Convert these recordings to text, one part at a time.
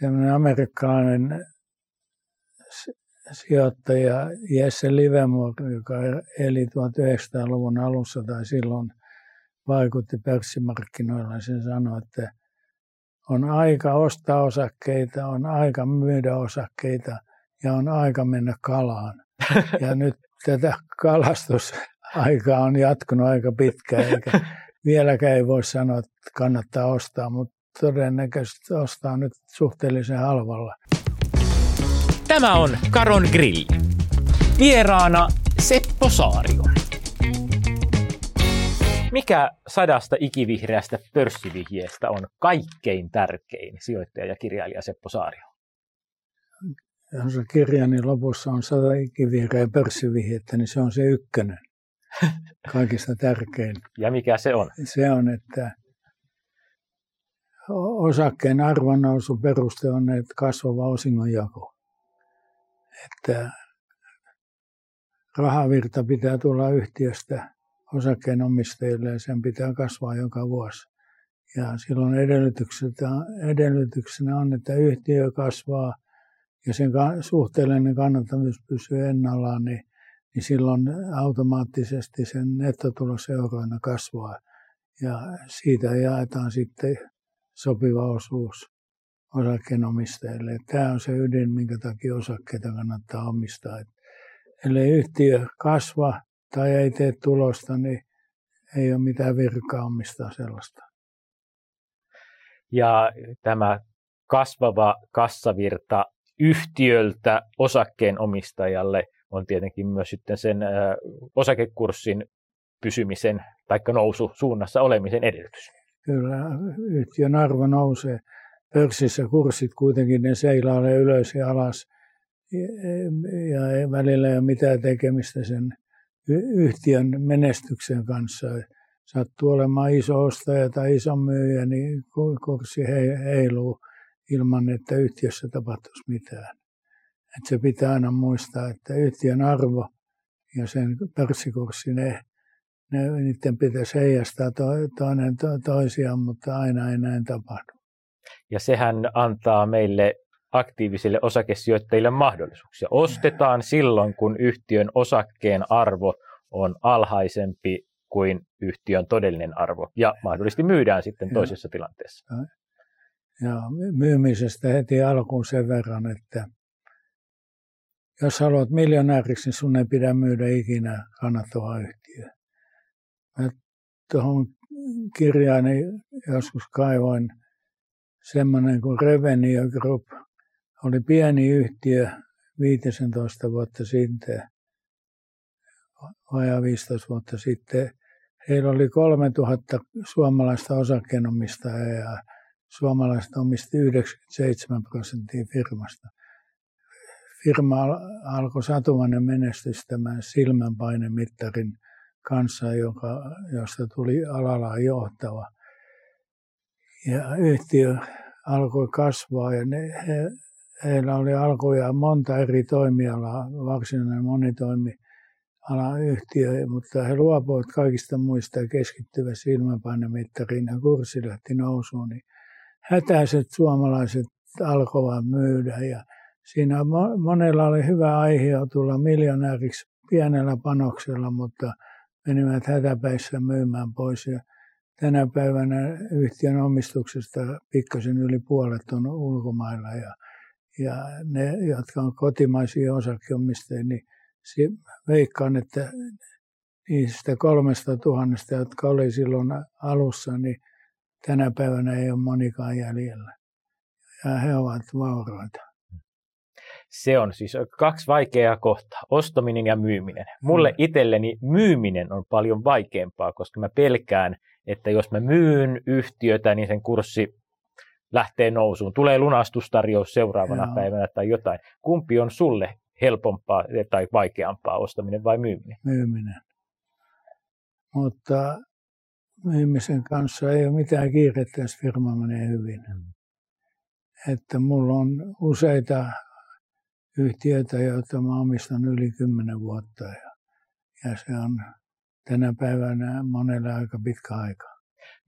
semmoinen amerikkalainen sijoittaja Jesse Livermore, joka eli 1900-luvun alussa tai silloin vaikutti pörssimarkkinoilla, se sanoi, että on aika ostaa osakkeita, on aika myydä osakkeita ja on aika mennä kalaan. Ja nyt tätä kalastusaikaa on jatkunut aika pitkään, eikä vieläkään ei voi sanoa, että kannattaa ostaa, mutta todennäköisesti ostaa nyt suhteellisen halvalla. Tämä on Karon Grill. Vieraana Seppo Saario. Mikä sadasta ikivihreästä pörssivihjeestä on kaikkein tärkein sijoittaja ja kirjailija Seppo Saario? Jos kirjani lopussa on sata ikivihreä pörssivihjettä, niin se on se ykkönen. Kaikista tärkein. Ja mikä se on? Se on, että osakkeen arvonnousu peruste on että kasvava osingonjako. Että rahavirta pitää tulla yhtiöstä osakkeenomistajille ja sen pitää kasvaa joka vuosi. Ja silloin edellytyksenä on, että yhtiö kasvaa ja sen suhteellinen kannattavuus pysyy ennallaan, niin, niin silloin automaattisesti sen nettotulos euroina kasvaa. Ja siitä jaetaan sitten sopiva osuus osakkeenomistajille. Tämä on se ydin, minkä takia osakkeita kannattaa omistaa. ellei yhtiö kasva tai ei tee tulosta, niin ei ole mitään virkaa omistaa sellaista. Ja tämä kasvava kassavirta yhtiöltä osakkeenomistajalle on tietenkin myös sitten sen osakekurssin pysymisen tai nousu suunnassa olemisen edellytys. Kyllä, yhtiön arvo nousee. Pörssissä kurssit kuitenkin ne seilaalee ylös ja alas ja ei välillä ei ole mitään tekemistä sen yhtiön menestyksen kanssa. Sattuu olemaan iso ostaja tai iso myyjä, niin kurssi heiluu ilman, että yhtiössä tapahtuisi mitään. Et se pitää aina muistaa, että yhtiön arvo ja sen pörssikurssi, ne, ne, niiden pitäisi heijastaa to, toinen to, toisiaan, mutta aina ei näin tapahdu. Ja sehän antaa meille aktiivisille osakesijoittajille mahdollisuuksia. Ostetaan silloin, kun yhtiön osakkeen arvo on alhaisempi kuin yhtiön todellinen arvo ja mahdollisesti myydään sitten toisessa tilanteessa. Ja myymisestä heti alkuun sen verran, että jos haluat miljonääriksi, niin sun ei pidä myydä ikinä kannattavaa yhtiöä. Mä tuohon kirjaani joskus kaivoin semmoinen kuin Revenue Group. Oli pieni yhtiö 15 vuotta sitten, vajaa 15 vuotta sitten. Heillä oli 3000 suomalaista osakkeenomistajaa ja suomalaiset omisti 97 prosenttia firmasta. Firma alkoi satumainen menestys tämän silmänpainemittarin kanssa, joka, josta tuli alalla johtava. Ja yhtiö alkoi kasvaa ja ne, he, heillä oli alkuja monta eri toimialaa, varsinainen monitoimi yhtiö, mutta he luopuivat kaikista muista ja keskittyvät silmänpainemittariin ja kurssi lähti nousuun, niin hätäiset suomalaiset alkoivat myydä ja siinä monella oli hyvä aihe tulla miljonääriksi pienellä panoksella, mutta menivät hätäpäissä myymään pois. Ja tänä päivänä yhtiön omistuksesta pikkasen yli puolet on ulkomailla ja, ja ne, jotka on kotimaisia osakkeomistajia, niin veikkaan, että niistä kolmesta tuhannesta, jotka oli silloin alussa, niin tänä päivänä ei ole monikaan jäljellä. Ja he ovat vauraita. Se on siis kaksi vaikeaa kohtaa, ostaminen ja myyminen. Mulle itselleni myyminen on paljon vaikeampaa, koska mä pelkään, että jos mä myyn yhtiötä, niin sen kurssi lähtee nousuun. Tulee lunastustarjous seuraavana Joo. päivänä tai jotain. Kumpi on sulle helpompaa tai vaikeampaa, ostaminen vai myyminen? Myyminen. Mutta myymisen kanssa ei ole mitään kiirettä, jos firma menee hyvin. Mm. Että mulla on useita yhtiöitä, joita mä omistan yli kymmenen vuotta ja, ja se on tänä päivänä monelle aika pitkä aika.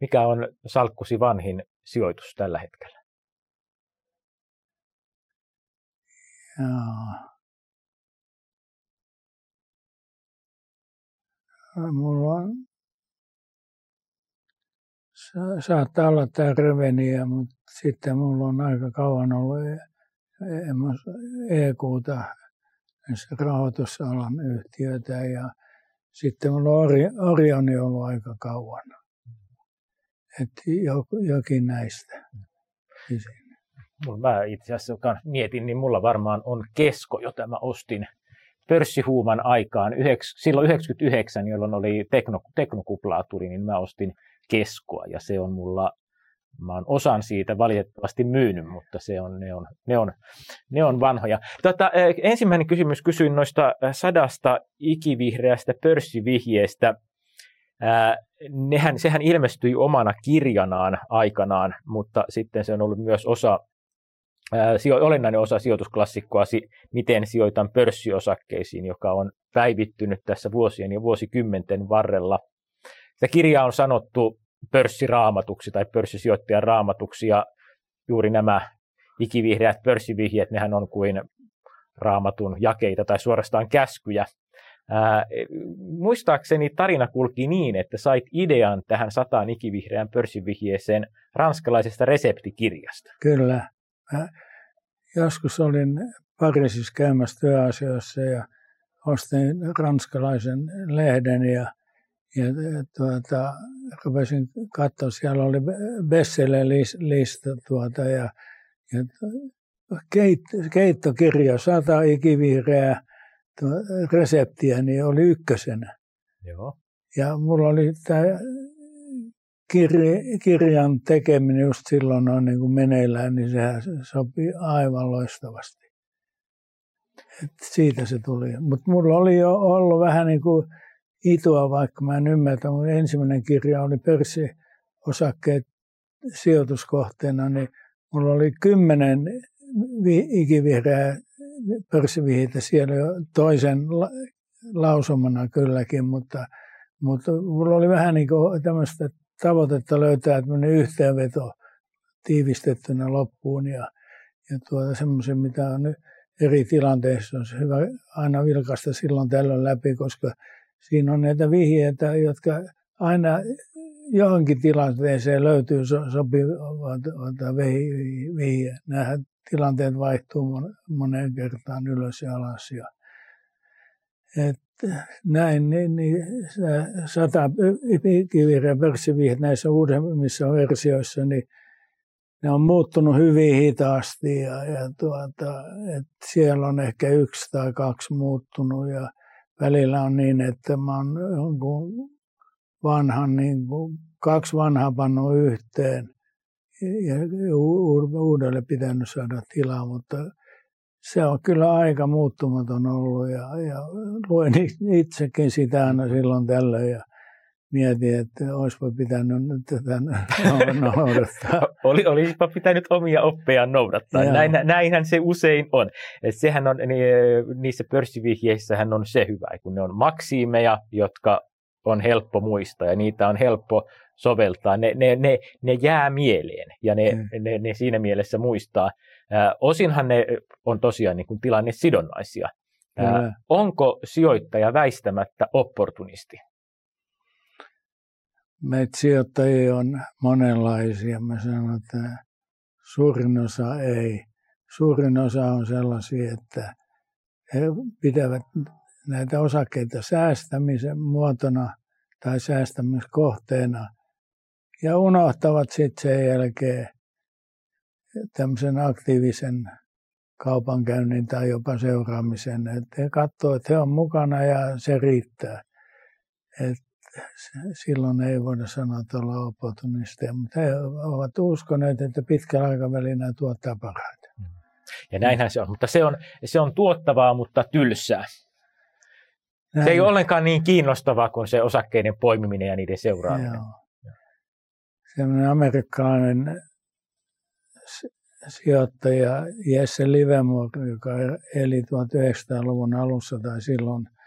Mikä on salkkusi vanhin sijoitus tällä hetkellä? Jaa. Mulla on, saattaa olla tämä Revenia, mutta sitten mulla on aika kauan ollut EQta, e rahoitusalan yhtiötä ja sitten on Orioni ollut aika kauan. Että jokin näistä. Mä itse asiassa mietin, niin mulla varmaan on kesko, jota mä ostin pörssihuuman aikaan. silloin 99, jolloin oli tekno, teknokuplaa tuli, niin mä ostin keskoa ja se on mulla Mä oon osan siitä valitettavasti myynyt, mutta se on, ne, on, ne, on, ne on vanhoja. Tota, ensimmäinen kysymys kysyin noista sadasta ikivihreästä pörssivihjeestä. nehän, sehän ilmestyi omana kirjanaan aikanaan, mutta sitten se on ollut myös osa olennainen osa sijoitusklassikkoa, miten sijoitan pörssiosakkeisiin, joka on päivittynyt tässä vuosien ja vuosikymmenten varrella. Sitä kirjaa on sanottu pörssiraamatuksi tai pörssisijoittajan raamatuksi ja juuri nämä ikivihreät pörssivihjeet, nehän on kuin raamatun jakeita tai suorastaan käskyjä. Ää, muistaakseni tarina kulki niin, että sait idean tähän sataan ikivihreään pörssivihjeeseen ranskalaisesta reseptikirjasta. Kyllä. Mä joskus olin Pariisissa käymässä työasioissa ja ostin ranskalaisen lehden ja ja tuota, rupesin katsoa, siellä oli bestseller-lista tuota, ja, ja keit, keittokirja, sata ikivihreää reseptiä, niin oli ykkösenä. Joo. Ja mulla oli tämä kirja, kirjan tekeminen just silloin on niin kuin meneillään, niin sehän sopii aivan loistavasti. Et siitä se tuli. Mutta mulla oli jo ollut vähän niin kuin itoa, vaikka mä en ymmärtä. Mun ensimmäinen kirja oli pörssiosakkeet sijoituskohteena, niin mulla oli kymmenen ikivihreää pörssivihjeitä siellä jo toisen lausumana kylläkin, mutta, mutta mulla oli vähän niin kuin tämmöistä tavoitetta löytää tämmöinen yhteenveto tiivistettynä loppuun ja, ja tuota semmoisen, mitä on eri tilanteissa on hyvä aina vilkaista silloin tällöin läpi, koska siinä on näitä vihjeitä, jotka aina johonkin tilanteeseen löytyy sopiva vihje. Nämä tilanteet vaihtuu moneen kertaan ylös ja alas. Ja, et näin, niin, niin sata kiviriä pörssivihjeet näissä uudemmissa versioissa, niin ne on muuttunut hyvin hitaasti ja, ja tuota, et siellä on ehkä yksi tai kaksi muuttunut ja välillä on niin, että mä oon vanhan, niin kaksi vanhaa pannut yhteen ja uudelle pitänyt saada tilaa, mutta se on kyllä aika muuttumaton ollut ja, ja luen itsekin sitä aina silloin tällöin ja mietin, että olisipa pitänyt nyt tätä noudattaa. Oli, olisipa pitänyt omia oppeja noudattaa. Näin, näinhän se usein on. Et sehän on niissä pörssivihjeissähän on se hyvä, kun ne on maksiimeja, jotka on helppo muistaa ja niitä on helppo soveltaa. Ne, ne, ne, ne jää mieleen ja ne, mm. ne, ne siinä mielessä muistaa. Äh, osinhan ne on tosiaan niin kuin tilanne sidonnaisia. Äh, onko sijoittaja väistämättä opportunisti? Meitä sijoittajia on monenlaisia. Mä sanon, että suurin osa ei. Suurin osa on sellaisia, että he pitävät näitä osakkeita säästämisen muotona tai säästämiskohteena ja unohtavat sitten sen jälkeen tämmöisen aktiivisen kaupankäynnin tai jopa seuraamisen. Että he katsoo, että he on mukana ja se riittää. Et silloin ei voida sanoa, että ollaan opportunisteja, mutta he ovat uskoneet, että pitkällä aikavälillä tuottaa parhaita. Ja näinhän se on, mutta se on, se on tuottavaa, mutta tylsää. Näin. Se ei ole ollenkaan niin kiinnostavaa kuin se osakkeiden poimiminen ja niiden seuraaminen. Joo. Sellainen amerikkalainen sijoittaja Jesse Livermore, joka eli 1900-luvun alussa tai silloin –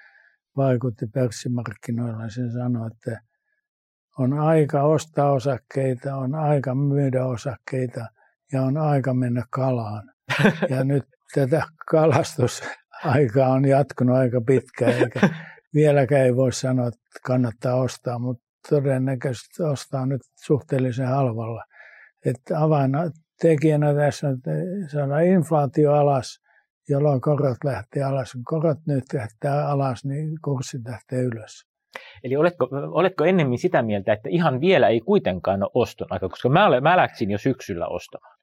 vaikutti pörssimarkkinoilla. Se sanoi, että on aika ostaa osakkeita, on aika myydä osakkeita ja on aika mennä kalaan. Ja nyt tätä kalastusaikaa on jatkunut aika pitkään, eikä vieläkään ei voi sanoa, että kannattaa ostaa, mutta todennäköisesti ostaa nyt suhteellisen halvalla. Että tekijänä tässä on, saadaan inflaatio alas, jolloin korot lähtee alas. Kun korot nyt lähtee alas, niin kurssit lähtee ylös. Eli oletko, oletko ennemmin sitä mieltä, että ihan vielä ei kuitenkaan ole oston aika, koska mä, olen, mä läksin jo syksyllä ostamaan.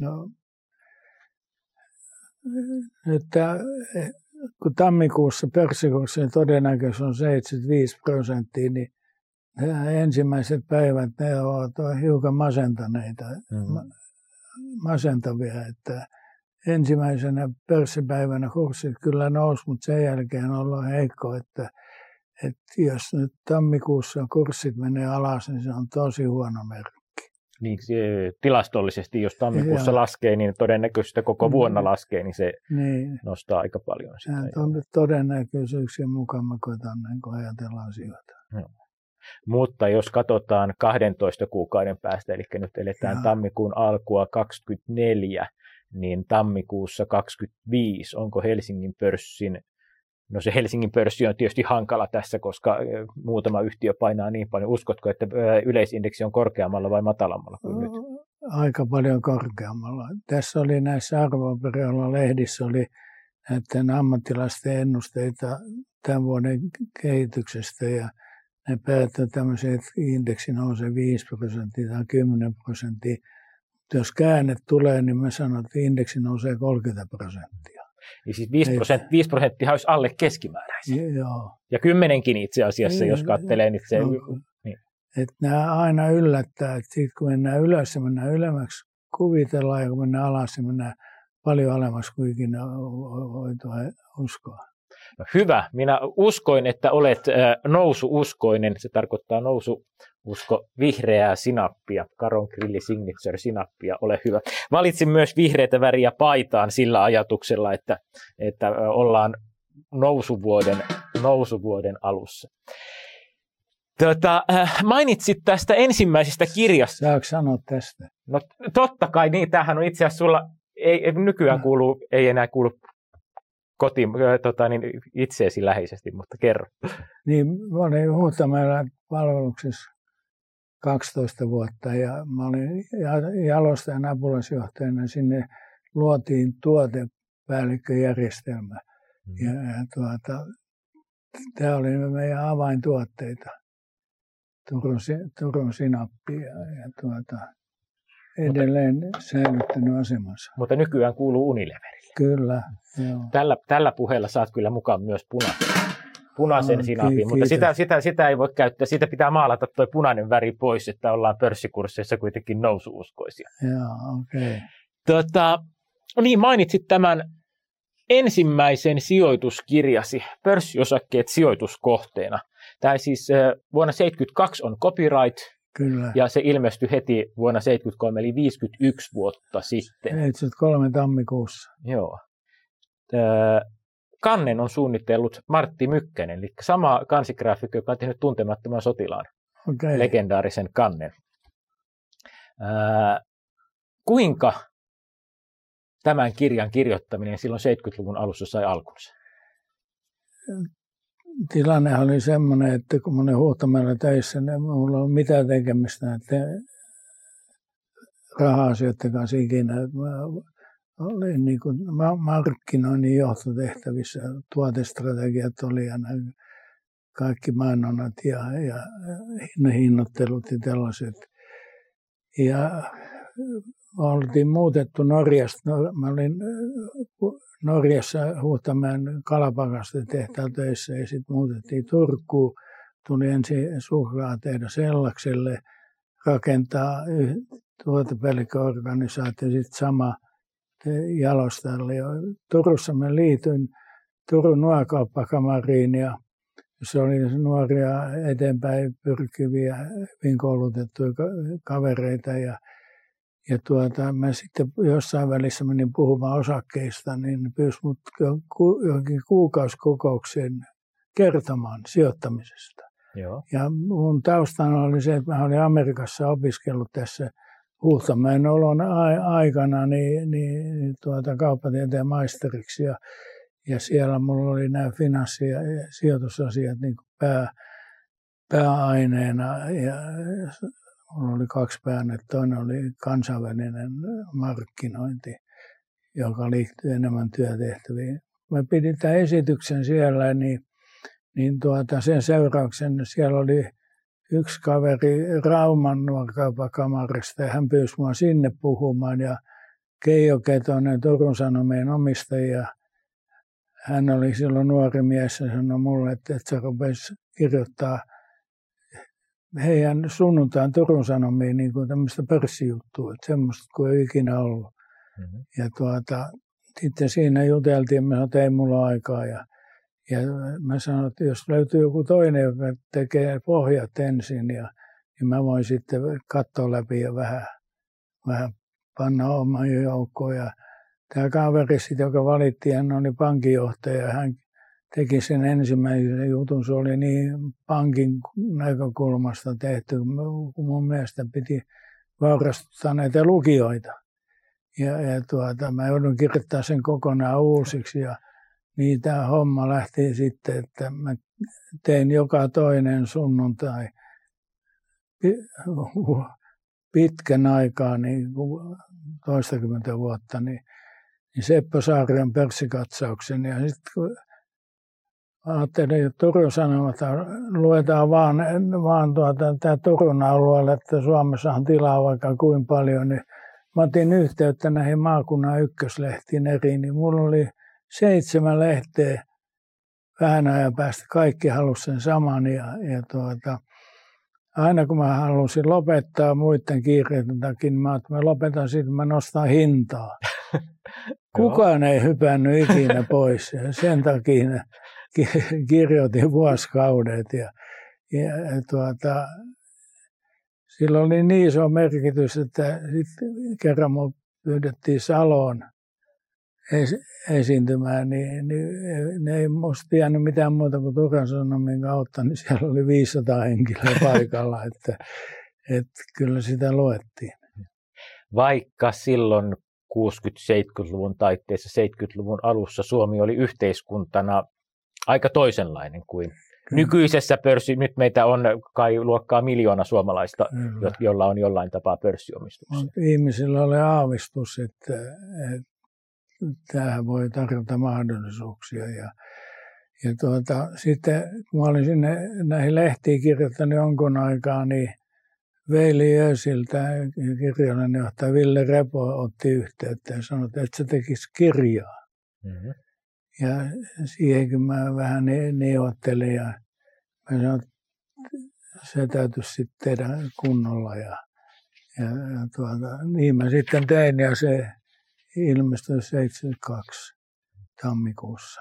No, että kun tammikuussa pörssikurssin todennäköisyys on 75 prosenttia, niin ensimmäiset päivät ne ovat hiukan masentaneita, mm. masentavia, että ensimmäisenä pörssipäivänä kurssit kyllä nousi, mutta sen jälkeen on ollut heikko, että, että jos nyt tammikuussa kurssit menee alas, niin se on tosi huono merkki. Niin, tilastollisesti, jos tammikuussa ja. laskee, niin todennäköisesti koko mm. vuonna laskee, niin se niin. nostaa aika paljon sitä. on todennäköisyyksien mukaan niin ajatella asioita. No. Mutta jos katsotaan 12 kuukauden päästä, eli nyt eletään ja. tammikuun alkua 24, niin tammikuussa 25, onko Helsingin pörssin No se Helsingin pörssi on tietysti hankala tässä, koska muutama yhtiö painaa niin paljon. Uskotko, että yleisindeksi on korkeammalla vai matalammalla kuin nyt? Aika paljon korkeammalla. Tässä oli näissä arvoperiaalla lehdissä oli näiden ammattilaisten ennusteita tämän vuoden kehityksestä ja ne päättävät tämmöisen, että indeksi nousee 5 prosenttia tai 10 prosenttia. Jos käänne tulee, niin mä sanon, että indeksi nousee 30 prosenttia. Niin siis 5 prosenttia, 5 prosenttia olisi alle keskimääräisen. Joo. Ja kymmenenkin itse asiassa, jos katselee, niin se... No, niin. Että nämä aina yllättää, että sitten kun mennään ylös ja mennään ylemmäksi, kuvitellaan, ja kun mennään alas, ja mennään paljon alemmas kuin ikinä voitua uskoa. No hyvä, minä uskoin, että olet nousuuskoinen. Se tarkoittaa nousuusko vihreää sinappia, Karon Grilli Signature sinappia, ole hyvä. Valitsin myös vihreitä väriä paitaan sillä ajatuksella, että, että ollaan nousuvuoden, nousuvuoden alussa. Tota, mainitsit tästä ensimmäisestä kirjasta. Saanko sanoa tästä? No totta kai, niin tämähän on itse asiassa sulla, ei, nykyään no. kuulu, ei enää kuulu koti, tota, niin itseesi läheisesti, mutta kerro. Niin, mä olin Huhtamäellä palveluksessa 12 vuotta ja mä olin jalostajan apulaisjohtajana. Sinne luotiin tuotepäällikköjärjestelmä. Mm. Ja, ja tuota, tämä oli meidän avaintuotteita. Turun, Turun sinappi ja, ja tuota, edelleen mutta, säilyttänyt asemansa. Mutta nykyään kuuluu Unileverille. Kyllä. Joo. Tällä, tällä puheella saat kyllä mukaan myös punaisen, punaisen no, sinapin, mutta sitä, sitä, sitä, ei voi käyttää. Siitä pitää maalata tuo punainen väri pois, että ollaan pörssikursseissa kuitenkin nousuuskoisia. Joo, okei. Okay. Tota, niin, mainitsit tämän ensimmäisen sijoituskirjasi, pörssiosakkeet sijoituskohteena. Tämä siis vuonna 1972 on copyright, Kyllä. Ja se ilmestyi heti vuonna 73, eli 51 vuotta sitten. 73 tammikuussa. Joo. Kannen on suunnitellut Martti Mykkänen, eli sama kansigraafikko, joka on tehnyt tuntemattoman sotilaan, okay. legendaarisen kannen. kuinka tämän kirjan kirjoittaminen silloin 70-luvun alussa sai alkunsa? tilanne oli semmoinen, että kun mä olin huuhtamällä töissä, niin mulla ei ollut mitään tekemistä että raha-asioiden kanssa ikinä. Mä olin niin kuin markkinoinnin johtotehtävissä, tuotestrategiat oli ja kaikki mainonnat ja, ja hinnoittelut ja tällaiset. Ja oltiin muutettu Norjasta. No, mä olin Norjassa Huhtamäen kalapakasta tehtaan töissä ja sitten muutettiin Turkuun. Tuli ensin tehdä Sellakselle rakentaa tuotepäällikköorganisaatio, sitten sama jalostajalle. Turussa mä liityin Turun nuokauppakamariin ja se oli nuoria eteenpäin pyrkiviä, hyvin koulutettuja kavereita ja ja tuota, mä sitten jossain välissä menin puhumaan osakkeista, niin pyysi mut johonkin kuukausikokoukseen kertomaan sijoittamisesta. Joo. Ja mun taustana oli se, että mä olin Amerikassa opiskellut tässä Huhtamäen olon aikana niin, niin tuota, kauppatieteen maisteriksi ja, ja siellä mulla oli nämä finanssi- ja sijoitusasiat niin pää, pääaineena ja mulla oli kaksi päännettä. Toinen oli kansainvälinen markkinointi, joka liittyy enemmän työtehtäviin. Mä pidin tämän esityksen siellä, niin, niin tuota, sen seurauksen siellä oli yksi kaveri Rauman nuorkauppakamarista ja hän pyysi mua sinne puhumaan ja Keijo Ketonen, Turun Sanomien omistaja, hän oli silloin nuori mies ja sanoi mulle, että, että se rupesi kirjoittaa heidän sunnuntain Turun Sanomiin niin kuin tämmöistä pörssijuttua, että semmoista kuin ei ikinä ollut. Mm-hmm. Ja tuota, sitten siinä juteltiin, mä sanoin, että ei mulla aikaa ja ja mä sanoin, että jos löytyy joku toinen, joka tekee pohjat ensin, ja, niin mä voin sitten katsoa läpi ja vähän, vähän panna oman joukkoon. Ja tämä kaveri sitten, joka valittiin, hän oli pankinjohtaja. Hän teki sen ensimmäisen jutun. Se oli niin pankin näkökulmasta tehty, kun mun mielestä piti vaurastuttaa näitä lukijoita. Ja, ja tuota, mä joudun kirjoittamaan sen kokonaan uusiksi. Ja niin tämä homma lähti sitten, että mä tein joka toinen sunnuntai pitkän aikaa, niin toistakymmentä vuotta, niin, niin Seppo Saarion pörssikatsauksen. Ja sitten kun ajattelin, että Turun Sanomat luetaan vaan, vaan tuota, tämä Turun alueelle, että Suomessa on tilaa vaikka kuin paljon, niin mä otin yhteyttä näihin maakunnan ykköslehtiin eri, niin mulla oli – seitsemän lehteä vähän ajan päästä. Kaikki halusi sen saman ja, ja tuota, aina kun mä halusin lopettaa muiden kiireiden takia, niin mä, että mä lopetan sitten, mä nostan hintaa. Kukaan ei hypännyt ikinä pois ja sen takia kirjoitin vuosikaudet ja, ja tuota, sillä oli niin iso merkitys, että sitten kerran mun pyydettiin Saloon esiintymään, niin, niin ne ei musta tiennyt mitään muuta kuin Turkan Sanomien kautta, niin siellä oli 500 henkilöä paikalla, että, että kyllä sitä luettiin. Vaikka silloin 60-70-luvun taitteessa, 70-luvun alussa Suomi oli yhteiskuntana aika toisenlainen kuin nykyisessä pörssi. Nyt meitä on kai luokkaa miljoona suomalaista, Kyllä. joilla on jollain tapaa pörssiomistuksia. Ihmisillä oli aavistus, että, että tämähän voi tarjota mahdollisuuksia. Ja, ja tuota, sitten kun mä olin sinne näihin lehtiin kirjoittanut jonkun aikaa, niin Veili Jösiltä kirjallinen johtaja Ville Repo otti yhteyttä ja sanoi, että se tekisi kirjaa. Mm-hmm. Ja siihenkin mä vähän neuvottelin ja mä sanoin, että se täytyisi sitten tehdä kunnolla. Ja, ja, ja tuota, niin mä sitten tein ja se ilmestyi 72 tammikuussa.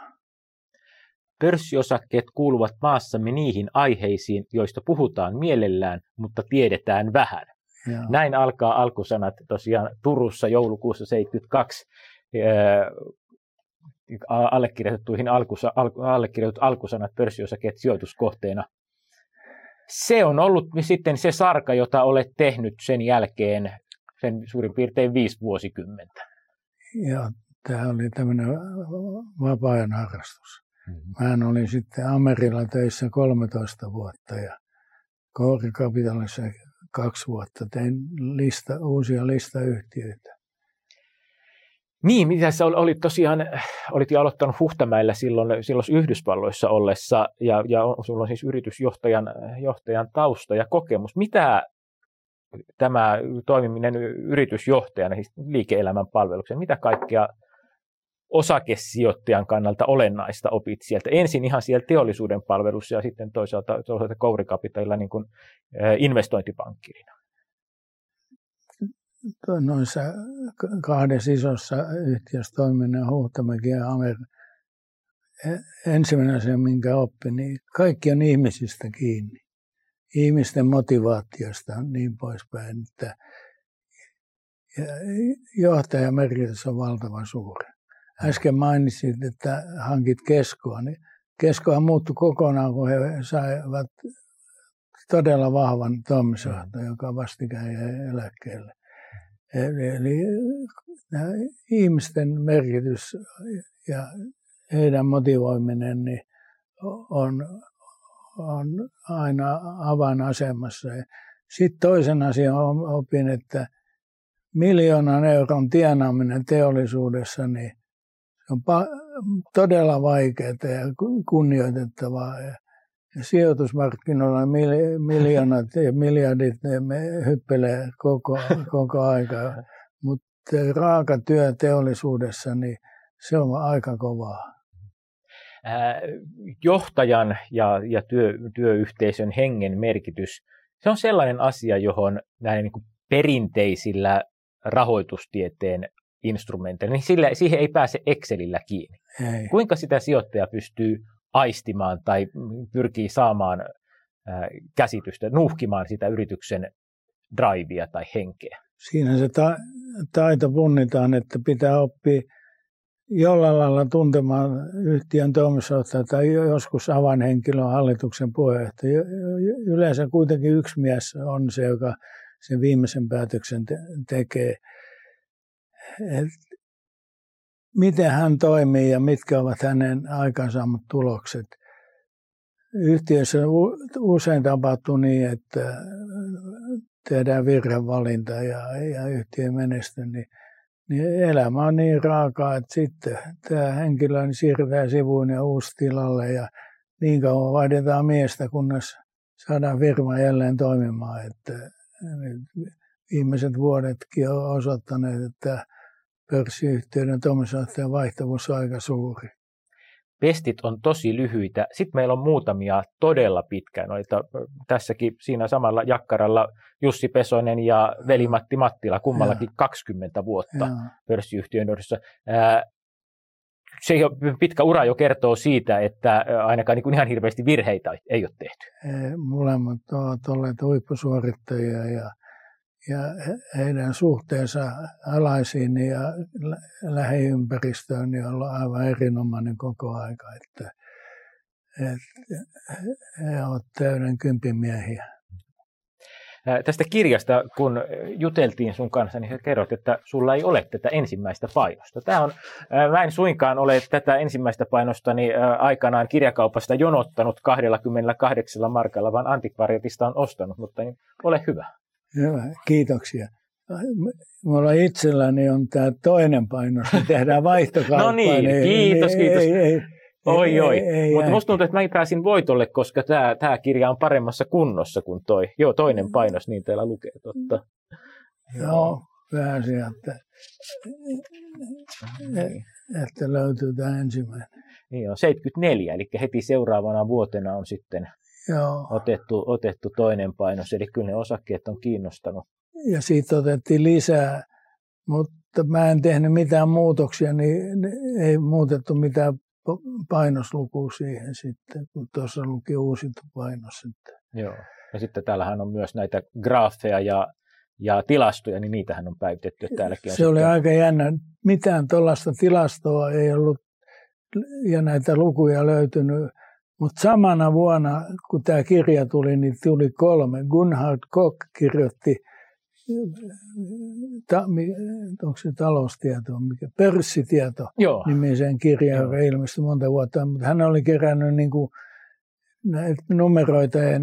Pörssiosakkeet kuuluvat maassamme niihin aiheisiin, joista puhutaan mielellään, mutta tiedetään vähän. Joo. Näin alkaa alkusanat tosiaan Turussa joulukuussa 72 allekirjoitettuihin alkusa, al, allekirjoitut alkusanat pörssiosakkeet sijoituskohteena. Se on ollut sitten se sarka, jota olet tehnyt sen jälkeen sen suurin piirtein viisi vuosikymmentä. Ja tämä oli tämmöinen vapaa-ajan harrastus. Mm-hmm. Mä olin sitten Amerilla töissä 13 vuotta ja Koori Capitalissa kaksi vuotta. Tein lista, uusia listayhtiöitä. Niin, mitä sä olit tosiaan, olit jo aloittanut Huhtamäellä silloin, silloin Yhdysvalloissa ollessa, ja, ja sulla on siis yritysjohtajan johtajan tausta ja kokemus. Mitä tämä toimiminen yritysjohtajana, siis liike-elämän palvelukseen, mitä kaikkea osakesijoittajan kannalta olennaista opit sieltä? Ensin ihan siellä teollisuuden palvelussa ja sitten toisaalta, toisaalta kourikapitalilla niin kuin investointipankkirina. Noissa kahdessa isossa yhtiössä toiminnan Huhtamäki ja Amer, e-, ensimmäinen asia, minkä oppi, niin kaikki on ihmisistä kiinni ihmisten motivaatiosta niin poispäin, että johtajan merkitys on valtavan suuri. Äsken mainitsit, että hankit keskoa, niin keskoa muuttui kokonaan, kun he saivat todella vahvan toimitusjohtajan, joka vastikään jäi eläkkeelle. Eli, ihmisten merkitys ja heidän motivoiminen niin on, on aina avainasemassa. Sitten toisen asian opin, että miljoonan euron tienaaminen teollisuudessa, niin se on todella vaikeaa ja kunnioitettavaa. Ja sijoitusmarkkinoilla miljoonat ja miljardit ne hyppelee koko, koko aika, mutta raakatyö teollisuudessa, niin se on aika kovaa. Johtajan ja, ja työ, työyhteisön hengen merkitys, se on sellainen asia, johon näin niin kuin perinteisillä rahoitustieteen instrumenteilla, niin sillä, siihen ei pääse Excelillä kiinni. Ei. Kuinka sitä sijoittaja pystyy aistimaan tai pyrkii saamaan käsitystä, nuhkimaan sitä yrityksen drivea tai henkeä? Siinä se ta- taito punnitaan, että pitää oppia jollain lailla tuntemaan yhtiön toimitusjohtaja tai joskus avainhenkilön hallituksen puheenjohtaja. Yleensä kuitenkin yksi mies on se, joka sen viimeisen päätöksen te- tekee. Et miten hän toimii ja mitkä ovat hänen aikaansaamat tulokset. Yhtiössä usein tapahtuu niin, että tehdään virhevalinta ja, ja yhtiö menesty, niin, niin elämä on niin raakaa, että sitten tämä henkilö niin siirretään sivuun ja uusi tilalle ja niin kauan vaihdetaan miestä, kunnes saadaan firma jälleen toimimaan. Että viimeiset vuodetkin on osoittaneet, että pörssiyhtiöiden toimitusjohtajan vaihtavuus on aika suuri. Pestit on tosi lyhyitä. Sitten meillä on muutamia todella pitkään. Noita, tässäkin siinä samalla jakkaralla Jussi Pesonen ja veli-Matti Mattila, kummallakin ja. 20 vuotta ja. pörssiyhtiön. Se pitkä ura jo kertoo siitä, että ainakaan niin kuin ihan hirveästi virheitä ei ole tehty. Molemmat ovat olleet huippusuorittajia ja ja heidän suhteensa alaisiin ja lähiympäristöön niin on ollut aivan erinomainen koko aika. Että, että he ovat täyden kympimiehiä. Tästä kirjasta, kun juteltiin sun kanssa, niin kerroit, että sulla ei ole tätä ensimmäistä painosta. Tämä on, mä en suinkaan ole tätä ensimmäistä painosta niin aikanaan kirjakaupasta jonottanut 28 markalla, vaan antikvariatista on ostanut, mutta niin ole hyvä. Hyvä, kiitoksia. Mulla itselläni on tämä toinen painos, me tehdään vaihtokauppa. no niin, niin kiitos, ei, kiitos. Ei, ei, oi, oi. Mutta musta tuntuu, että mä pääsin voitolle, koska tämä, tämä kirja on paremmassa kunnossa kuin toi. Joo, toinen painos, niin teillä lukee, totta. Joo, vähän sieltä, että löytyy tämä ensimmäinen. Niin on, 74, eli heti seuraavana vuotena on sitten Joo. Otettu, otettu toinen painos, eli kyllä ne osakkeet on kiinnostanut. Ja siitä otettiin lisää, mutta mä en tehnyt mitään muutoksia, niin ei muutettu mitään painoslukua siihen sitten, kun tuossa luki uusinta painos. Sitten. Joo. Ja sitten täällähän on myös näitä graafeja ja, ja tilastoja, niin niitähän on päivitetty. Täälläkin on Se oli aika jännä. Mitään tuollaista tilastoa ei ollut ja näitä lukuja löytynyt mutta samana vuonna, kun tämä kirja tuli, niin tuli kolme. Gunhard Koch kirjoitti, ta, onko se taloustieto, mikä, pörssitieto Joo. nimisen kirjan, joka ilmestyi monta vuotta. Mutta hän oli kerännyt niin kuin näitä numeroita ja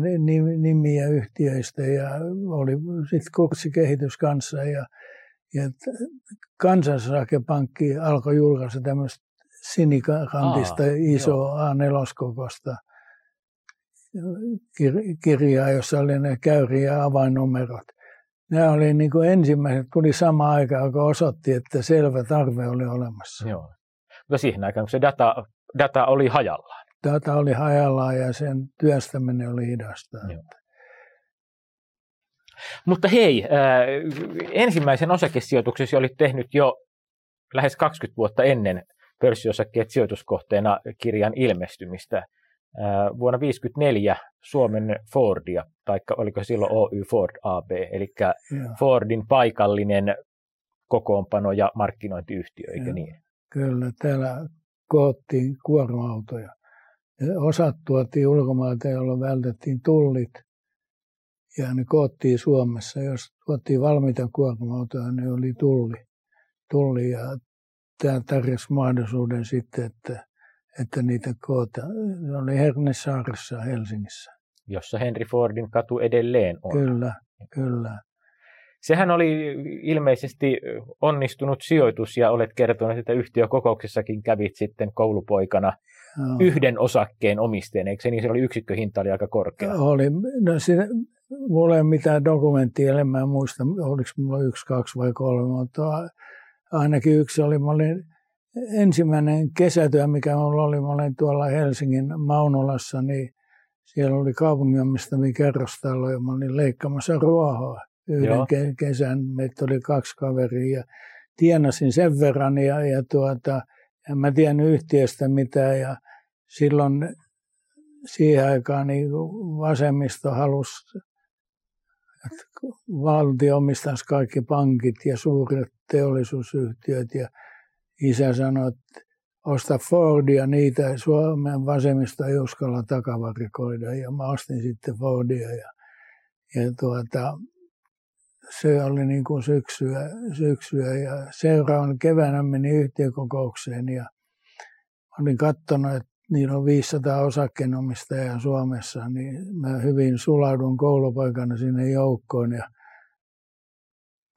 nimiä yhtiöistä ja oli sitten kurssikehitys kanssa. Ja, ja Kansallisakepankki alkoi julkaista tämmöistä sinikantista Aa, iso A4-kokosta kirjaa, jossa oli ne käyri- ja avainnumerot. Nämä oli niin kuin ensimmäiset, tuli sama aika, joka osoitti, että selvä tarve oli olemassa. Joo. Mutta siihen aikaan, kun se data, data oli hajallaan. Data oli hajallaan ja sen työstäminen oli hidasta. Joo. Mutta hei, äh, ensimmäisen osakesijoituksesi oli tehnyt jo lähes 20 vuotta ennen pörssiosakkeet sijoituskohteena kirjan ilmestymistä. Vuonna 1954 Suomen Fordia, tai oliko silloin Oy Ford AB, eli Fordin paikallinen kokoonpano ja markkinointiyhtiö, eikö niin? Kyllä, täällä koottiin kuorma-autoja. Osat tuotiin ulkomailta, jolloin vältettiin tullit. ja ne koottiin Suomessa. Jos tuottiin valmiita kuorma-autoja, ne oli tulli. tulli ja tämä tarjosi mahdollisuuden sitten, että, että niitä koota. Ne oli Hernesaaressa Helsingissä. Jossa Henry Fordin katu edelleen on. Kyllä, kyllä. Sehän oli ilmeisesti onnistunut sijoitus ja olet kertonut, että yhtiökokouksessakin kävit sitten koulupoikana no. yhden osakkeen omistajana. Eikö se niin, se oli yksikköhinta oli aika korkea? Oli. No, siinä, mulla ei ole mitään dokumenttia, en mä muista, oliko mulla yksi, kaksi vai kolme, mutta ainakin yksi oli, mä olin ensimmäinen kesätyö, mikä mulla oli, mä olin tuolla Helsingin Maunolassa, niin siellä oli kaupunginomistamia kerrostalo ja mä olin leikkaamassa ruohoa yhden Joo. kesän. Meitä oli kaksi kaveria ja tienasin sen verran ja, ja tuota, en mä tiennyt yhtiöstä mitään ja silloin siihen aikaan niin vasemmisto halusi, että valtio omistaisi kaikki pankit ja suuret teollisuusyhtiöt ja isä sanoi, että osta Fordia, niitä Suomen vasemmista ei uskalla takavarikoida ja mä ostin sitten Fordia ja, ja tuota, se oli niin kuin syksyä, syksyä. Ja seuraavan keväänä meni yhtiökokoukseen ja olin katsonut, että niillä on 500 osakkeenomistajaa Suomessa, niin mä hyvin sulaudun koulupoikana sinne joukkoon ja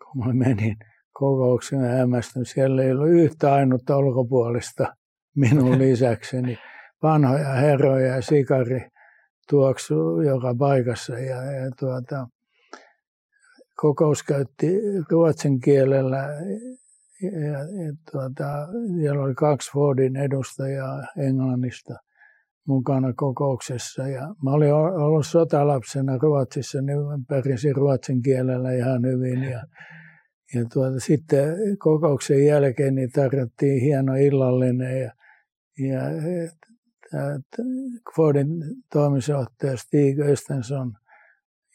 kun mä menin kokouksen hämmästyn, siellä ei ollut yhtä ainutta ulkopuolista minun lisäkseni. Vanhoja herroja ja sikari tuoksu joka paikassa ja, ja tuota, kokous käytti ruotsin kielellä ja, ja tuota, siellä oli kaksi Fordin edustajaa Englannista mukana kokouksessa. Ja mä olin ollut sotalapsena Ruotsissa, niin pärjäsin ruotsin kielellä ihan hyvin. Ja, ja tuota, sitten kokouksen jälkeen niin tarjottiin hieno illallinen ja, ja Fordin toimitusjohtaja Stig Östensson –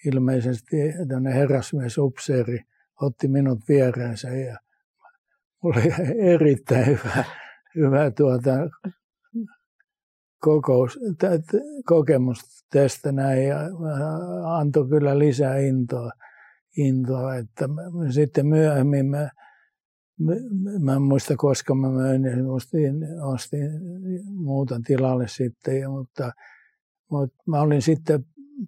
ilmeisesti tämmöinen herrasmies upseeri otti minut vieräänsä ja oli erittäin hyvä, hyvä tuota, kokous, kokemus tästä näin ja antoi kyllä lisää intoa, intoa että sitten myöhemmin mä, mä en muista koska mä möin, ostin, ostin muuta tilalle sitten, mutta, mutta mä olin sitten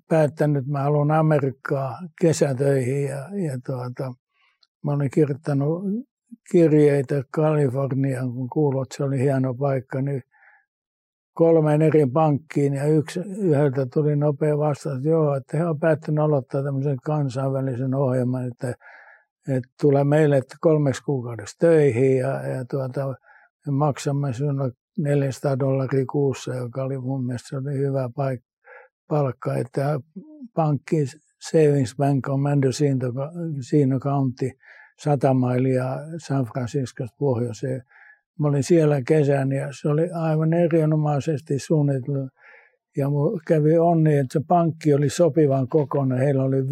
päättänyt, että mä haluan Amerikkaa kesätöihin ja, ja tuota, mä olin kirjoittanut kirjeitä Kaliforniaan, kun kuuluu, että se oli hieno paikka, niin kolmeen eri pankkiin ja yksi, yhdeltä tuli nopea vastaus, että joo, että he on päättänyt aloittaa tämmöisen kansainvälisen ohjelman, että, että tulee meille kolmeksi kuukaudessa töihin ja, ja tuota, me maksamme sinulle 400 dollaria kuussa, joka oli mun mielestä oli hyvä paikka palkka, että pankki Savings Bank on Mendocino County 100 mailia San Franciscosta pohjoiseen. Mä olin siellä kesän ja se oli aivan erinomaisesti suunniteltu. Ja kävi onni, että se pankki oli sopivan kokoinen. Heillä oli 5-60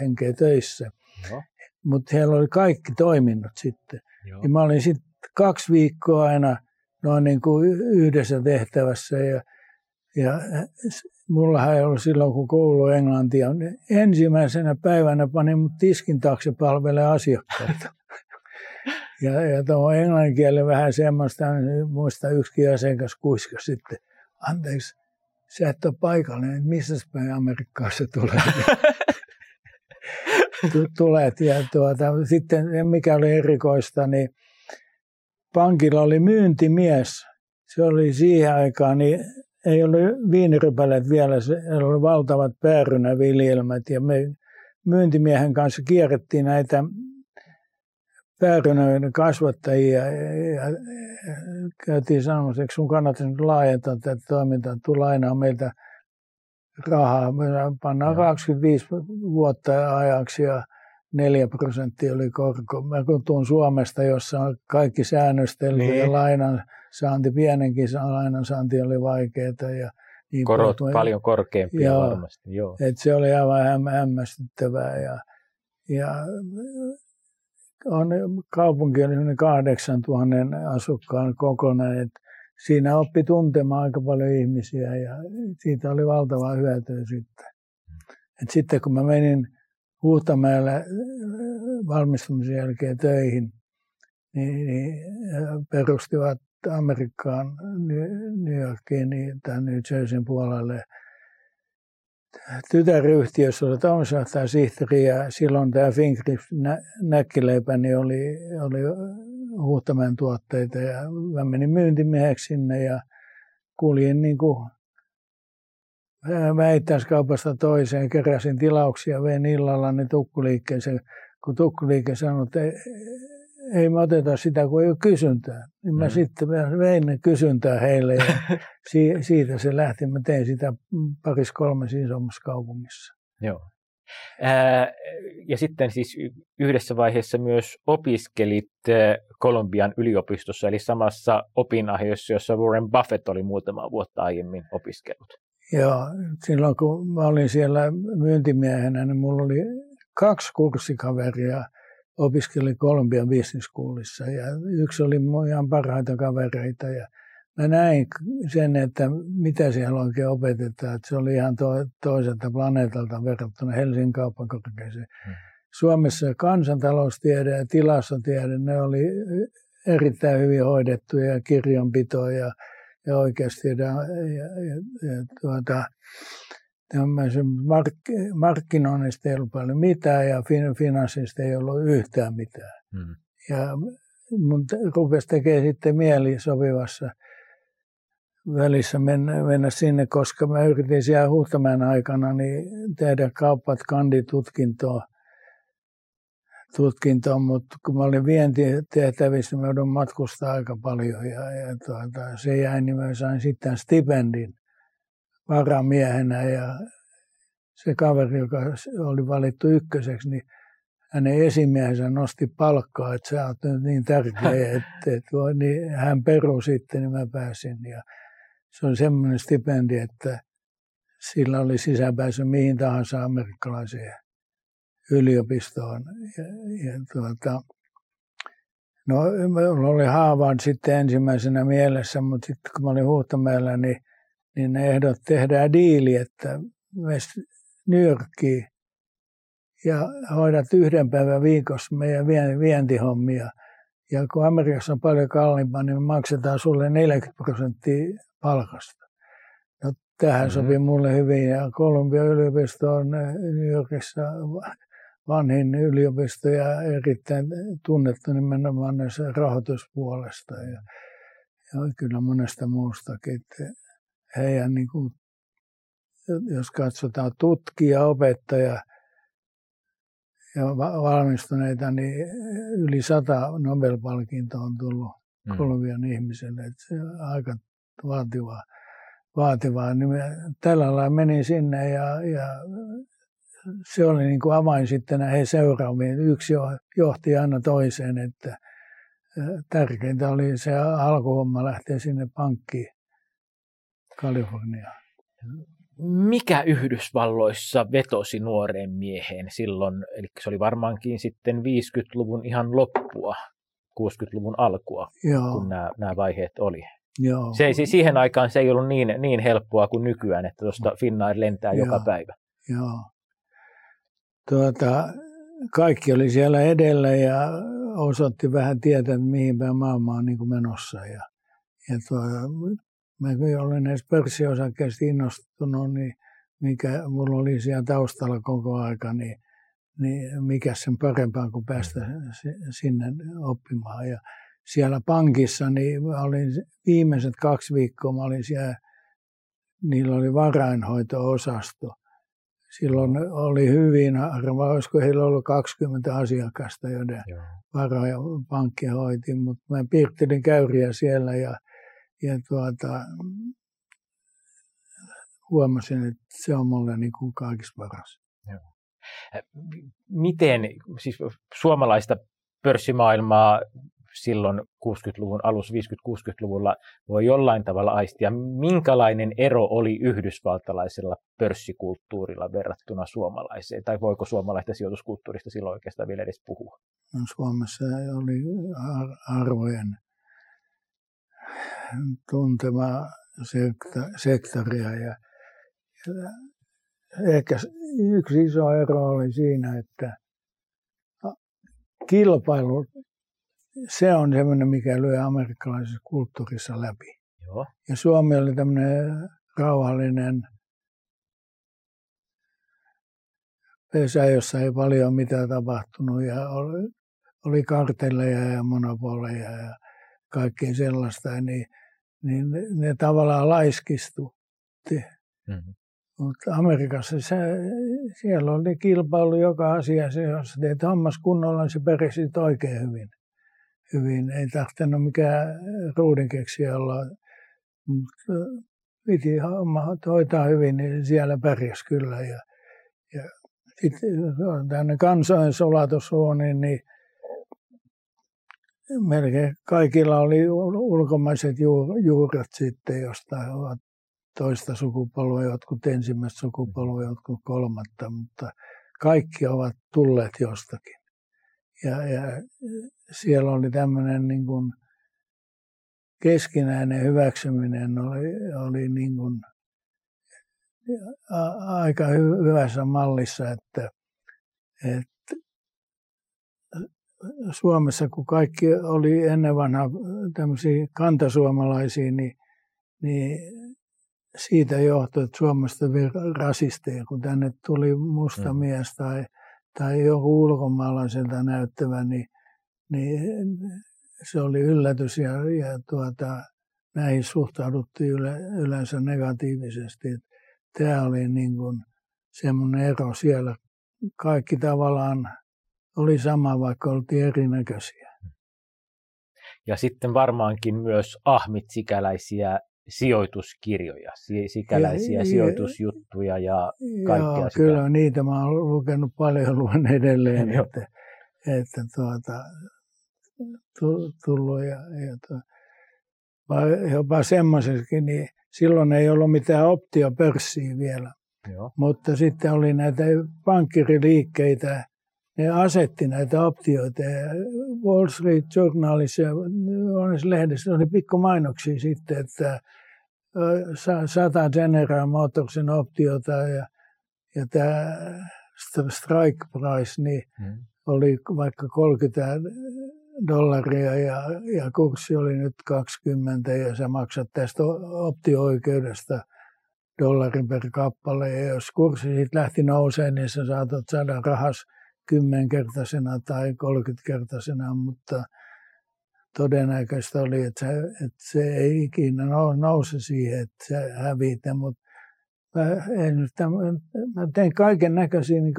henkeä töissä. Mutta heillä oli kaikki toiminnot sitten. Joo. Ja mä olin sitten kaksi viikkoa aina noin niin kuin yhdessä tehtävässä. Ja, ja Mulla ei ollut silloin, kun koulu englantia. Ensimmäisenä päivänä panin mut tiskin taakse palvele asiakkaita. Ja, ja tuo englannin kieli vähän semmoista, niin muista yksikin asiakas kuiska sitten, anteeksi, sä et ole paikallinen, missä päin Amerikkaassa tulee? tulet. Ja tuota, sitten mikä oli erikoista, niin pankilla oli myyntimies. Se oli siihen aikaan niin ei ollut viinirypäleet vielä, se oli valtavat päärynäviljelmät ja me myyntimiehen kanssa kierrettiin näitä päärynöiden kasvattajia ja käytiin sanomassa, että sun kannattaisi nyt laajentaa tätä toimintaa, tuu lainaa meiltä rahaa. Me pannaan 25 vuotta ajaksi ja 4 prosenttia oli korko. Mä kun tuun Suomesta, jossa on kaikki säännöstelty niin. ja lainan saanti, pienenkin lainan saanti oli vaikeaa. Ja niin Korot puhuttu. paljon korkeampia joo, varmasti. Joo. Et se oli aivan häm, hämmästyttävää. Ja, ja on, kaupunki oli 8000 asukkaan kokonaan. Et siinä oppi tuntemaan aika paljon ihmisiä ja siitä oli valtava hyötyä sitten. Et sitten kun mä menin Huutamäellä valmistumisen jälkeen töihin, niin, niin perustivat Amerikkaan, New Yorkiin niin, tai New Jerseyn puolelle tytäryhtiössä oli toimitusjohtaja Sihteri ja silloin tämä Fingrid näkkileipäni niin oli, oli Huhtamäen tuotteita ja mä menin myyntimieheksi sinne ja kuljin niin kuin väittäiskaupasta toiseen, keräsin tilauksia, vein illalla ne tukkuliikkeeseen, kun tukkuliike sanoi, että ei, me oteta sitä, kun ei ole kysyntää. Niin mä mm. sitten vein ne kysyntää heille ja siitä se lähti. Mä tein sitä paris kolmessa isommassa kaupungissa. Joo. Ää, ja sitten siis yhdessä vaiheessa myös opiskelit Kolumbian yliopistossa, eli samassa opinahjossa, jossa Warren Buffett oli muutama vuotta aiemmin opiskellut. Joo, silloin kun mä olin siellä myyntimiehenä, niin mulla oli kaksi kurssikaveria, opiskeli Kolumbian Business Schoolissa ja yksi oli mun ihan parhaita kavereita ja mä näin sen, että mitä siellä oikein opetetaan, että se oli ihan to, toiselta planeetalta verrattuna Helsingin kauppakorkeeseen. Hmm. Suomessa kansantaloustiede ja tilastotiede, ne oli erittäin hyvin hoidettuja ja kirjanpitoa ja, ja oikeasti ja, ja, ja, ja tuota, mark, markkinoinnista ei ollut paljon mitään ja finanssista ei ollut yhtään mitään. Hmm. Ja mun rupesi tekemään sitten mieli sopivassa välissä mennä, mennä sinne, koska mä yritin siellä Huhtamäen aikana niin tehdä kauppat kanditutkintoa, tutkintoon, mutta kun mä olin vientitehtävissä, mä joudun matkustaa aika paljon ja, ja tuota, se jäi, niin mä sain sitten stipendin varamiehenä ja se kaveri, joka oli valittu ykköseksi, niin hänen esimiehensä nosti palkkaa, että sä oot nyt niin tärkeä, että, että voi, niin hän peru sitten, niin mä pääsin. Ja se on semmoinen stipendi, että sillä oli sisäpääsy mihin tahansa amerikkalaiseen yliopistoon. Ja, ja tuota, no, oli haavaan sitten ensimmäisenä mielessä, mutta sitten kun mä olin Huhtamäellä, niin niin ne ehdot tehdään diili, että meistä New Yorkiin ja hoidat yhden päivän viikossa meidän vientihommia. Ja kun Amerikassa on paljon kalliimpaa, niin me maksetaan sulle 40 prosenttia palkasta. No, tähän mm-hmm. sopii mulle hyvin. Ja Kolumbian yliopisto on New Yorkissa vanhin yliopisto ja erittäin tunnettu nimenomaan näissä rahoituspuolesta ja, ja kyllä monesta muustakin. Heidän, niin kuin, jos katsotaan tutkija, opettaja ja valmistuneita, niin yli sata Nobel-palkintoa on tullut mm. Kolumbian ihmiselle. Että se on aika vaativaa. vaativaa. Niin tällä lailla menin sinne ja, ja se oli niin kuin avain sitten näihin seuraaviin. Yksi johti aina toiseen, että tärkeintä oli se alkuhomma lähteä sinne pankkiin Kalifornia. Mikä Yhdysvalloissa vetosi nuoreen mieheen silloin, eli se oli varmaankin sitten 50-luvun ihan loppua, 60-luvun alkua, Joo. kun nämä, nämä vaiheet oli. Joo. Se, siis siihen aikaan se ei ollut niin, niin helppoa kuin nykyään, että tuosta Finnair lentää Joo. joka päivä. Joo. Tuota, kaikki oli siellä edellä ja osoitti vähän tietää, mihin päin maailma on niin kuin menossa. Ja, ja tuota, mä olen edes pörssiosakkeesta innostunut, niin mikä mulla oli siellä taustalla koko aika, niin, niin mikä sen parempaa kuin päästä sinne oppimaan. Ja siellä pankissa, niin mä olin viimeiset kaksi viikkoa, mä olin siellä, niillä oli varainhoito-osasto. Silloin oli hyvin harva, olisiko heillä ollut 20 asiakasta, joiden varoja pankki hoiti, mutta mä piirtelin käyriä siellä ja ja tuota, huomasin, että se on mulle niin kuin kaikista paras. Joo. Miten, siis suomalaista pörssimaailmaa silloin 60-luvun alussa, 50-60-luvulla voi jollain tavalla aistia. Minkälainen ero oli yhdysvaltalaisella pörssikulttuurilla verrattuna suomalaiseen? Tai voiko suomalaista sijoituskulttuurista silloin oikeastaan vielä edes puhua? No, Suomessa oli arvojen tuntema sektoria ja, ja ehkä yksi iso ero oli siinä, että kilpailu, se on semmoinen, mikä lyö amerikkalaisessa kulttuurissa läpi. Joo. Ja Suomi oli tämmöinen rauhallinen pesä, jossa ei paljon mitään tapahtunut ja oli, oli kartelleja ja monopoleja ja kaikkea sellaista, niin, niin ne, ne tavallaan laiskistu. Mm-hmm. Mutta Amerikassa se, siellä oli kilpailu joka asiassa, jos teet hommas kunnolla, niin se perisi oikein hyvin. hyvin. Ei tahtenut mikään ruudinkeksiä olla, mutta piti homma hoitaa hyvin, niin siellä pärjäsi kyllä. Ja, ja sitten tänne kansojen sulatushuone, niin melkein kaikilla oli ulkomaiset juuret sitten, jostain ovat toista sukupolvea, jotkut ensimmäistä sukupolvea, jotkut kolmatta, mutta kaikki ovat tulleet jostakin. Ja, ja siellä oli tämmöinen niin kuin keskinäinen hyväksyminen oli, oli niin kuin aika hyvässä mallissa, että, että Suomessa, kun kaikki oli ennen vanhaa tämmöisiä kantasuomalaisia, niin, niin siitä johtui, että Suomesta rasisteja, kun tänne tuli musta mm. mies tai, tai joku ulkomaalaiselta näyttävä, niin, niin se oli yllätys ja, ja tuota, näihin suhtauduttiin yle, yleensä negatiivisesti. Tämä oli niin kuin semmoinen ero siellä. Kaikki tavallaan oli sama, vaikka oltiin erinäköisiä. Ja sitten varmaankin myös ahmitsikäläisiä sijoituskirjoja, sikäläisiä ja, sijoitusjuttuja ja kaikkea joo, sitä. Kyllä niitä mä oon lukenut paljon luen edelleen, että, että tuota, tullut ja, ja tuota, jopa semmoisessakin, niin silloin ei ollut mitään optiopörssiä vielä. Joo. Mutta sitten oli näitä pankkiriliikkeitä, ne asetti näitä optioita. Ja Wall Street Journalissa ja lehdessä oli pikku mainoksia sitten, että sata General Motorsin optiota ja, ja tämä strike price niin hmm. oli vaikka 30 dollaria ja, ja kurssi oli nyt 20 ja sä maksat tästä optio-oikeudesta dollarin per kappale. Ja jos kurssi sitten lähti nousemaan, niin sä saatat saada rahas kymmenkertaisena tai 30-kertaisena, mutta todennäköistä oli, että se, että se ei ikinä nouse siihen, että se hävitä, mutta mä, en, mä teen kaiken näköisiä niin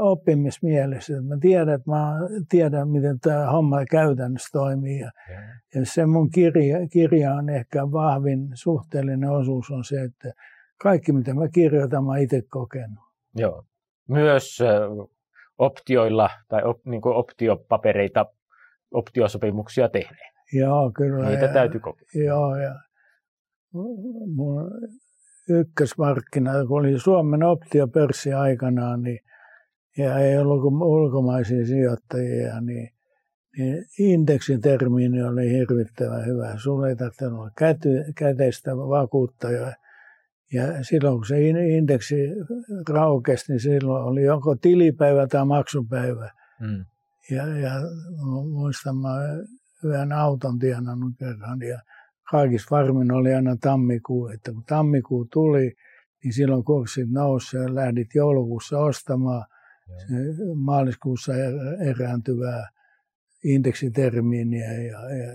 oppimismielessä. Mä tiedän, että mä tiedän, miten tämä homma käytännössä toimii. Ja, ja se mun kirja, kirja on ehkä vahvin suhteellinen osuus on se, että kaikki mitä mä kirjoitan, mä itse kokenut. Joo. Myös optioilla tai op, niin optiopapereita optiosopimuksia tehneen. Joo, kyllä. Niitä ja, täytyy kokea. Joo, ja mun ykkösmarkkina, kun oli Suomen optiopörssi aikanaan, niin, ja ei ollut ulkomaisia sijoittajia, niin, niin indeksitermiini oli hirvittävän hyvä. Sulla ei tarvitse olla käty, käteistä vakuutta. Ja, ja silloin kun se indeksi raukesi, niin silloin oli joko tilipäivä tai maksupäivä. Mm. Ja, ja muistan, mä yhden auton tienannut kerran ja kaikissa varmin oli aina tammikuu, että kun tammikuu tuli, niin silloin kurssit nousi ja lähdit joulukuussa ostamaan se maaliskuussa er-, erääntyvää indeksitermiiniä ja, ja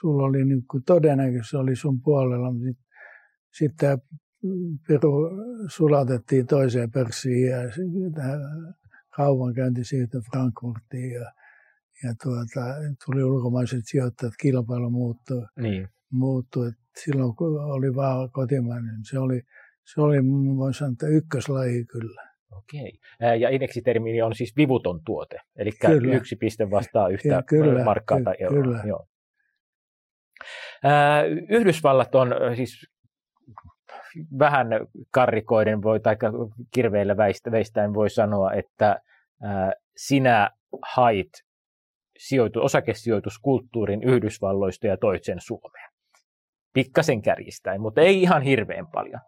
sulla oli niin kuin todennäköisesti oli sun puolella, mutta sitten sit Piru sulatettiin toiseen pörssiin ja kaupankäynti siirtyi Frankfurtiin ja, ja tuota, tuli ulkomaiset sijoittajat, kilpailu muuttui. Niin. muuttui. Et silloin kun oli vaan kotimainen, se oli, se oli voin sanoa, että ykköslaji kyllä. Okei. Ja indeksitermiini on siis vivuton tuote, eli kyllä. yksi piste vastaa yhtä kyllä, markkaa tai euroa. Kyllä. Joo. Yhdysvallat on siis vähän karrikoiden voi, tai kirveillä veistäen voi sanoa, että sinä hait sijoitu, osakesijoituskulttuurin Yhdysvalloista ja toit sen Suomeen. pikkasen kärjistäen, mutta ei ihan hirveän paljon.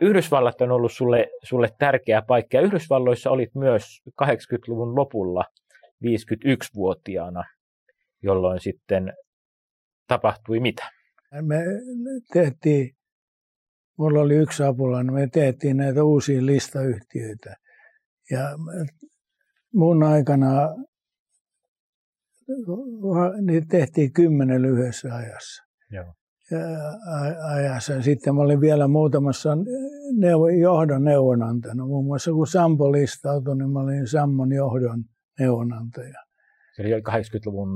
Yhdysvallat on ollut sulle, sulle tärkeä paikka, Yhdysvalloissa olit myös 80-luvun lopulla 51-vuotiaana, jolloin sitten tapahtui mitä? Me tehtiin, mulla oli yksi apulainen, me tehtiin näitä uusia listayhtiöitä. Ja mun aikana niin tehtiin kymmenen lyhyessä ajassa. Joo. ajassa. Sitten mä olin vielä muutamassa neuvo, johdon neuvonantajana. Muun muassa kun Sampo listautui, niin mä olin Sammon johdon neuvonantaja. Se oli 80-luvun,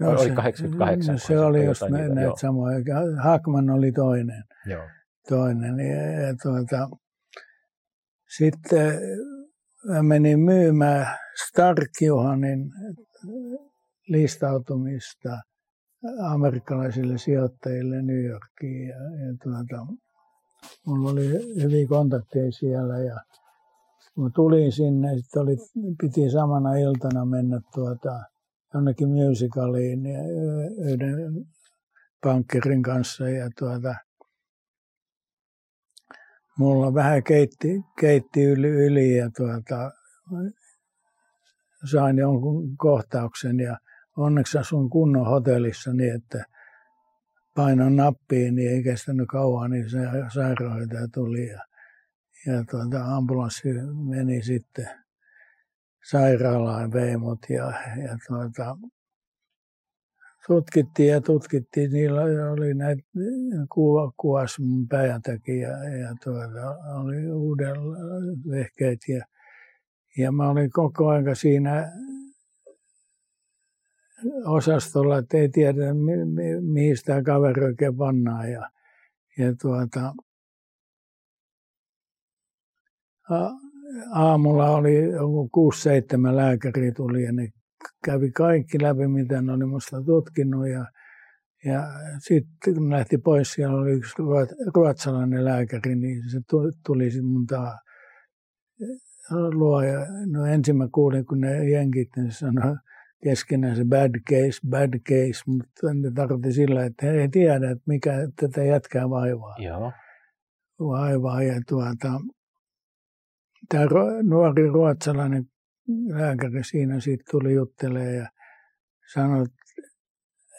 no, oli 88. Se, se oli just näitä näit samoja. Hakman oli toinen. Joo. Toinen. Ja, ja tuota, sitten mä menin myymään Stark Johanin listautumista amerikkalaisille sijoittajille New Yorkiin. Ja, ja tuota, mulla oli hyviä kontakteja siellä ja kun tulin sinne, sitten oli, piti samana iltana mennä tuota, jonnekin musicaliin ja yhden pankkirin kanssa ja tuota, mulla vähän keitti, keitti yli, yli ja tuota, sain jonkun kohtauksen ja onneksi asun kunnon hotellissa niin, että painon nappiin, niin ei kestänyt kauan, niin se sairaanhoitaja tuli ja, ja tuota, ambulanssi meni sitten sairaalaan veimut ja, ja tuota, tutkittiin ja tutkittiin. Niillä oli näitä kuva, kuvas mun päätäkin ja, ja tuota, oli uudella vehkeet ja, ja mä olin koko aika siinä osastolla, että ei tiedä mi, mi, mihin sitä kaveri oikein pannaan. Ja, ja tuota, aamulla oli joku kuusi seitsemän lääkäri tuli ja ne kävi kaikki läpi, mitä ne oli minusta tutkinut. Ja, ja sitten kun lähti pois, siellä oli yksi ruotsalainen lääkäri, niin se tuli sitten mun taa luo. Ja, no ensin mä kuulin, kun ne jenkit ne sanoi, keskenään se bad case, bad case, mutta ne tarkoitti sillä, että he ei tiedä, että mikä tätä jätkää vaivaa. Joo. Vaivaa ja tuota, tämä nuori ruotsalainen lääkäri siinä sitten tuli juttelemaan ja sanoi, että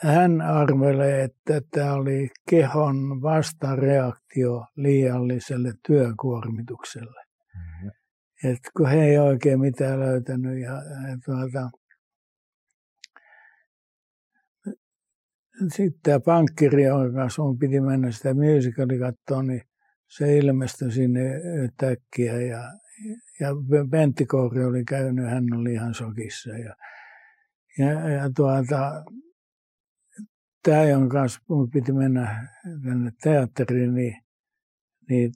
hän arvelee, että tämä oli kehon vastareaktio liialliselle työkuormitukselle. Mm-hmm. Et kun he ei oikein mitään löytänyt ja, ja tuota, sitten tämä pankkiri, jonka kanssa mun piti mennä sitä musicalia katsoa, niin se ilmestyi sinne yhtäkkiä ja, ja Pentti Kouri oli käynyt, hän oli ihan sokissa. Ja, ja, ja tuota, tämä, jonka kanssa mun piti mennä tänne teatteriin, niin, niin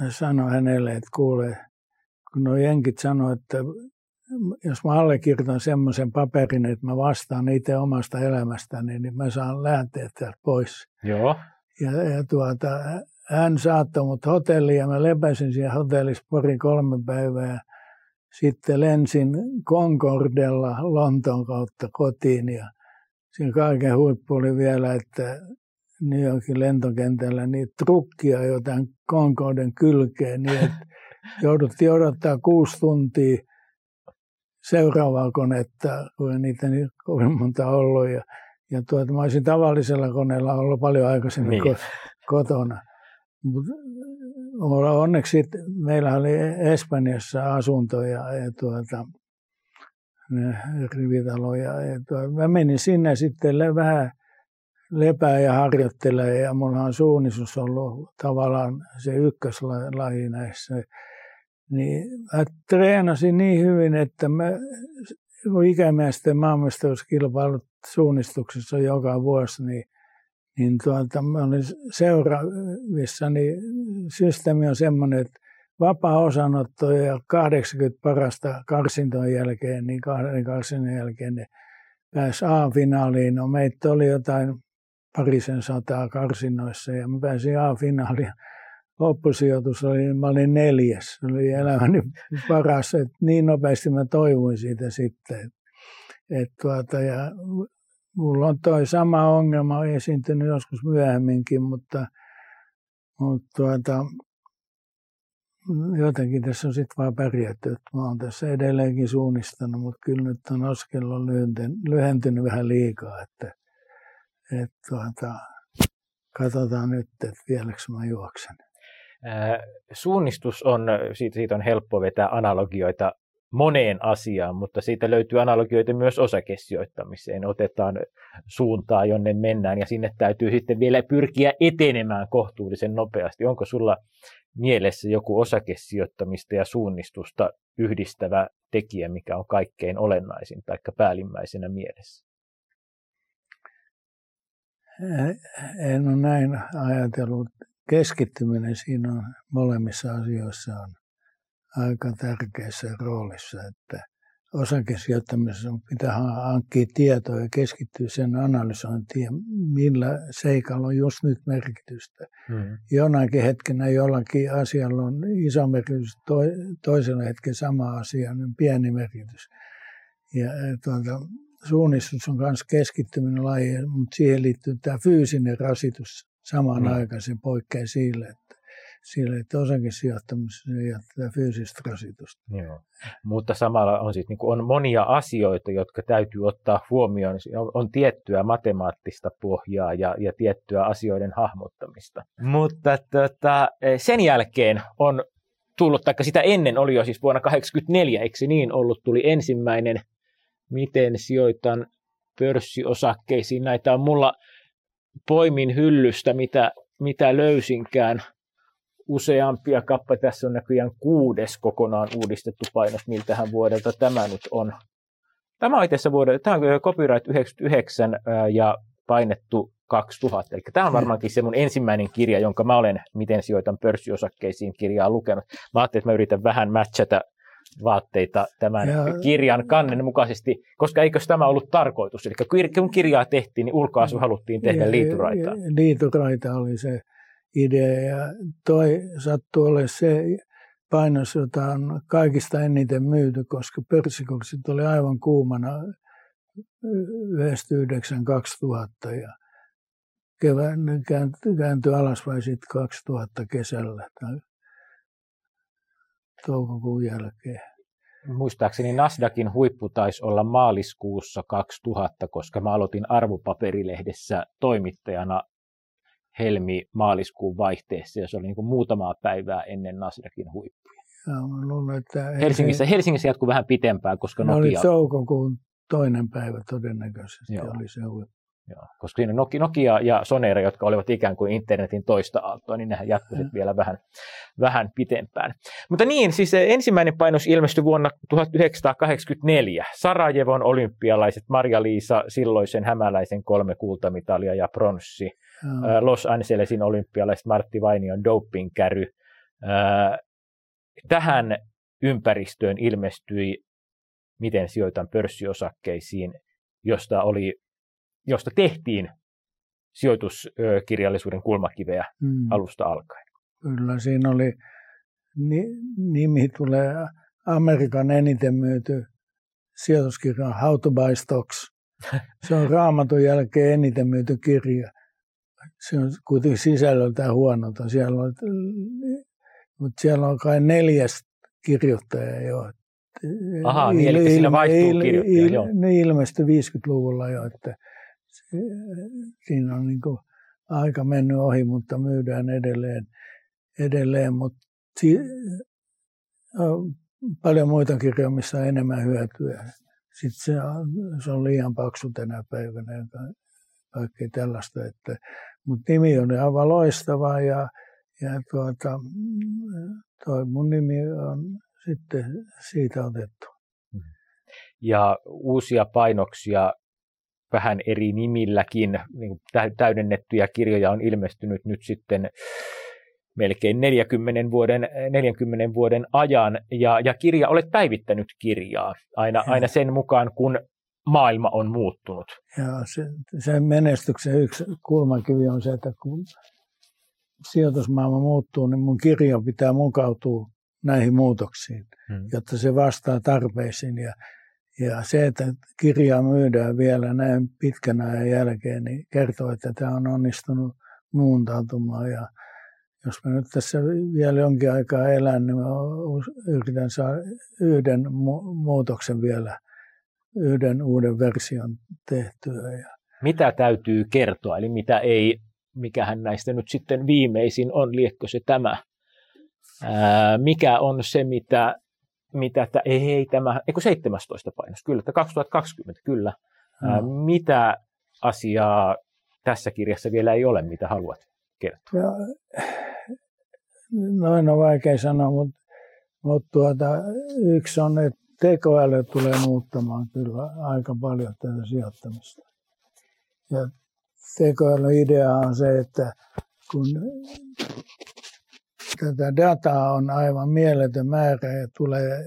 mä sanoin hänelle, että kuule, kun nuo jenkit sanoivat, että jos mä allekirjoitan semmoisen paperin, että mä vastaan itse omasta elämästäni, niin mä saan lähteä täältä pois. Joo. Ja, ja tuota, hän saattoi mut hotelliin ja mä lepäsin siellä hotellissa pari kolme päivää. Sitten lensin Concordella Lontoon kautta kotiin ja siinä kaiken huippu oli vielä, että New Yorkin lentokentällä niitä trukkia jotain Concorden kylkeen niin, että jouduttiin odottaa kuusi tuntia seuraavaa konetta, kun niitä niin kovin monta ollut. Ja, ja tuota, mä olisin tavallisella koneella ollut paljon aikaisemmin niin. kotona. Mut, onneksi meillä oli Espanjassa asuntoja ja tuota, rivitaloja. Ja tuota, mä menin sinne sitten vähän lepää ja harjoittelee ja mulla on suunnistus ollut tavallaan se ykköslaji näissä niin mä treenasin niin hyvin, että mä ikämiesten maanmestaruuskilpailut suunnistuksessa joka vuosi, niin, niin tuota, mä olin seuraavissa, niin systeemi on semmoinen, että vapaa osanotto ja 80 parasta karsintojen jälkeen, niin kahden karsinnon jälkeen ne pääsi A-finaaliin. No meitä oli jotain parisen sataa karsinnoissa ja mä pääsin A-finaaliin loppusijoitus oli, mä olin neljäs. Se oli elämäni paras, että niin nopeasti mä toivuin siitä sitten. Et, et tuota, ja mulla on toi sama ongelma esiintynyt joskus myöhemminkin, mutta, mutta tuota, jotenkin tässä on sitten vaan pärjätty. Että mä oon tässä edelleenkin suunnistanut, mutta kyllä nyt on askel on lyhentynyt vähän liikaa. Että, että tuota, katsotaan nyt, että vieläkö mä juoksen. Suunnistus on, siitä, siitä on helppo vetää analogioita moneen asiaan, mutta siitä löytyy analogioita myös osakesijoittamiseen. Otetaan suuntaa, jonne mennään ja sinne täytyy sitten vielä pyrkiä etenemään kohtuullisen nopeasti. Onko sulla mielessä joku osakesijoittamista ja suunnistusta yhdistävä tekijä, mikä on kaikkein olennaisin tai päällimmäisenä mielessä? En ole näin ajatellut. Keskittyminen siinä on molemmissa asioissa on aika tärkeässä roolissa, että osakesijoittamisessa pitää hankkia tietoa ja keskittyä sen analysointiin, millä seikalla on just nyt merkitystä. Mm. Jonakin hetkenä jollakin asialla on iso merkitys, to, toisella hetkellä sama asia, niin pieni merkitys. Ja tuota, suunnistus on myös keskittyminen laji, mutta siihen liittyy tämä fyysinen rasitus samaan mm. aikaan, se poikkeaa sille, että sille, että osakesijoittamisessa ja tätä fyysistä rasitusta. Joo. Mutta samalla on, siis, niin kuin, on monia asioita, jotka täytyy ottaa huomioon. On, on tiettyä matemaattista pohjaa ja, ja tiettyä asioiden hahmottamista. Mutta tota, sen jälkeen on tullut, tai sitä ennen oli jo siis vuonna 1984, eikö se niin ollut, tuli ensimmäinen miten sijoitan pörssiosakkeisiin. Näitä on mulla poimin hyllystä, mitä, mitä löysinkään useampia kappaleita. Tässä on näköjään kuudes kokonaan uudistettu painos, miltähän vuodelta tämä nyt on. Tämä on itse vuodelta, tämä on copyright 99 ja painettu 2000. Eli tämä on varmaankin se mun ensimmäinen kirja, jonka mä olen Miten sijoitan pörssiosakkeisiin kirjaa lukenut. Mä ajattelin, että mä yritän vähän matchata vaatteita tämän ja, kirjan kannen mukaisesti, koska eikö tämä ollut tarkoitus? Eli kun kirjaa tehtiin, niin ulkoasu haluttiin tehdä liituraita. Liituraita oli se idea ja toi sattui olemaan se painos, jota on kaikista eniten myyty, koska pörssikurssit oli aivan kuumana 1999-2000 ja kevään kääntyi alaspäin sitten 2000 kesällä toukokuun jälkeen. Muistaakseni Nasdaqin huippu taisi olla maaliskuussa 2000, koska mä aloitin arvopaperilehdessä toimittajana helmi-maaliskuun vaihteessa, ja se oli niin kuin muutamaa päivää ennen Nasdaqin huippuja. Ja mä luulen, että Helsingissä, Helsingissä jatkui vähän pitempään, koska Nokia... oli toukokuun toinen päivä todennäköisesti Joo. oli se huippu. Joo, koska siinä Nokia ja Sonera, jotka olivat ikään kuin internetin toista aaltoa, niin nehän jatkuivat mm. vielä vähän, vähän pitempään. Mutta niin, siis ensimmäinen painos ilmestyi vuonna 1984. Sarajevon olympialaiset, Marja-Liisa silloisen hämäläisen kolme kultamitalia ja pronssi. Mm. Los Angelesin olympialaiset, Martti Vainion dopingkäry. Tähän ympäristöön ilmestyi Miten sijoitan pörssiosakkeisiin, josta oli josta tehtiin sijoituskirjallisuuden kulmakiveä mm. alusta alkaen. Kyllä, siinä oli, nimi tulee Amerikan eniten myyty sijoituskirja How to Buy Stocks. Se on raamatun jälkeen eniten myyty kirja. Se on kuitenkin sisällöltään huonota. Siellä on, mutta siellä on kai neljäs kirjoittaja jo. Aha, niin, eli siinä vaihtuu kirjoittaja, il, il, Ne ilmestyi 50-luvulla jo, että siinä on niin aika mennyt ohi, mutta myydään edelleen. edelleen mutta si, on paljon muita kirjoja, missä on enemmän hyötyä. Sitten se on, se on liian paksu tänä päivänä kaikkea tällaista. Että, mutta nimi on aivan loistava ja, ja tuota, toi mun nimi on sitten siitä otettu. Ja uusia painoksia vähän eri nimilläkin niin täydennettyjä kirjoja on ilmestynyt nyt sitten melkein 40 vuoden, 40 vuoden ajan, ja, ja kirja olet päivittänyt kirjaa aina, aina sen mukaan, kun maailma on muuttunut. Ja se, sen menestyksen yksi kulmakivi on se, että kun sijoitusmaailma muuttuu, niin mun kirja pitää mukautua näihin muutoksiin, hmm. jotta se vastaa tarpeisiin. Ja Ja se, että kirjaa myydään vielä näin pitkän ajan jälkeen, niin kertoo, että tämä on onnistunut muuntautumaan. Ja jos mä nyt tässä vielä jonkin aikaa elän, niin mä yritän saada yhden mu- muutoksen vielä, yhden uuden version tehtyä. Ja mitä täytyy kertoa, eli mitä ei, mikähän näistä nyt sitten viimeisin on, liekkö se tämä, ää, mikä on se, mitä, mitä että ei, ei tämä, eikö 17 painos, kyllä, että 2020, kyllä, ää, no. mitä asiaa tässä kirjassa vielä ei ole, mitä haluat kertoa? Ja, noin on vaikea sanoa, mutta, mutta tuota, yksi on, että tekoäly tulee muuttamaan kyllä aika paljon tätä sijoittamista. Ja tekoälyidea on se, että kun tätä dataa on aivan mieletön määrä ja tulee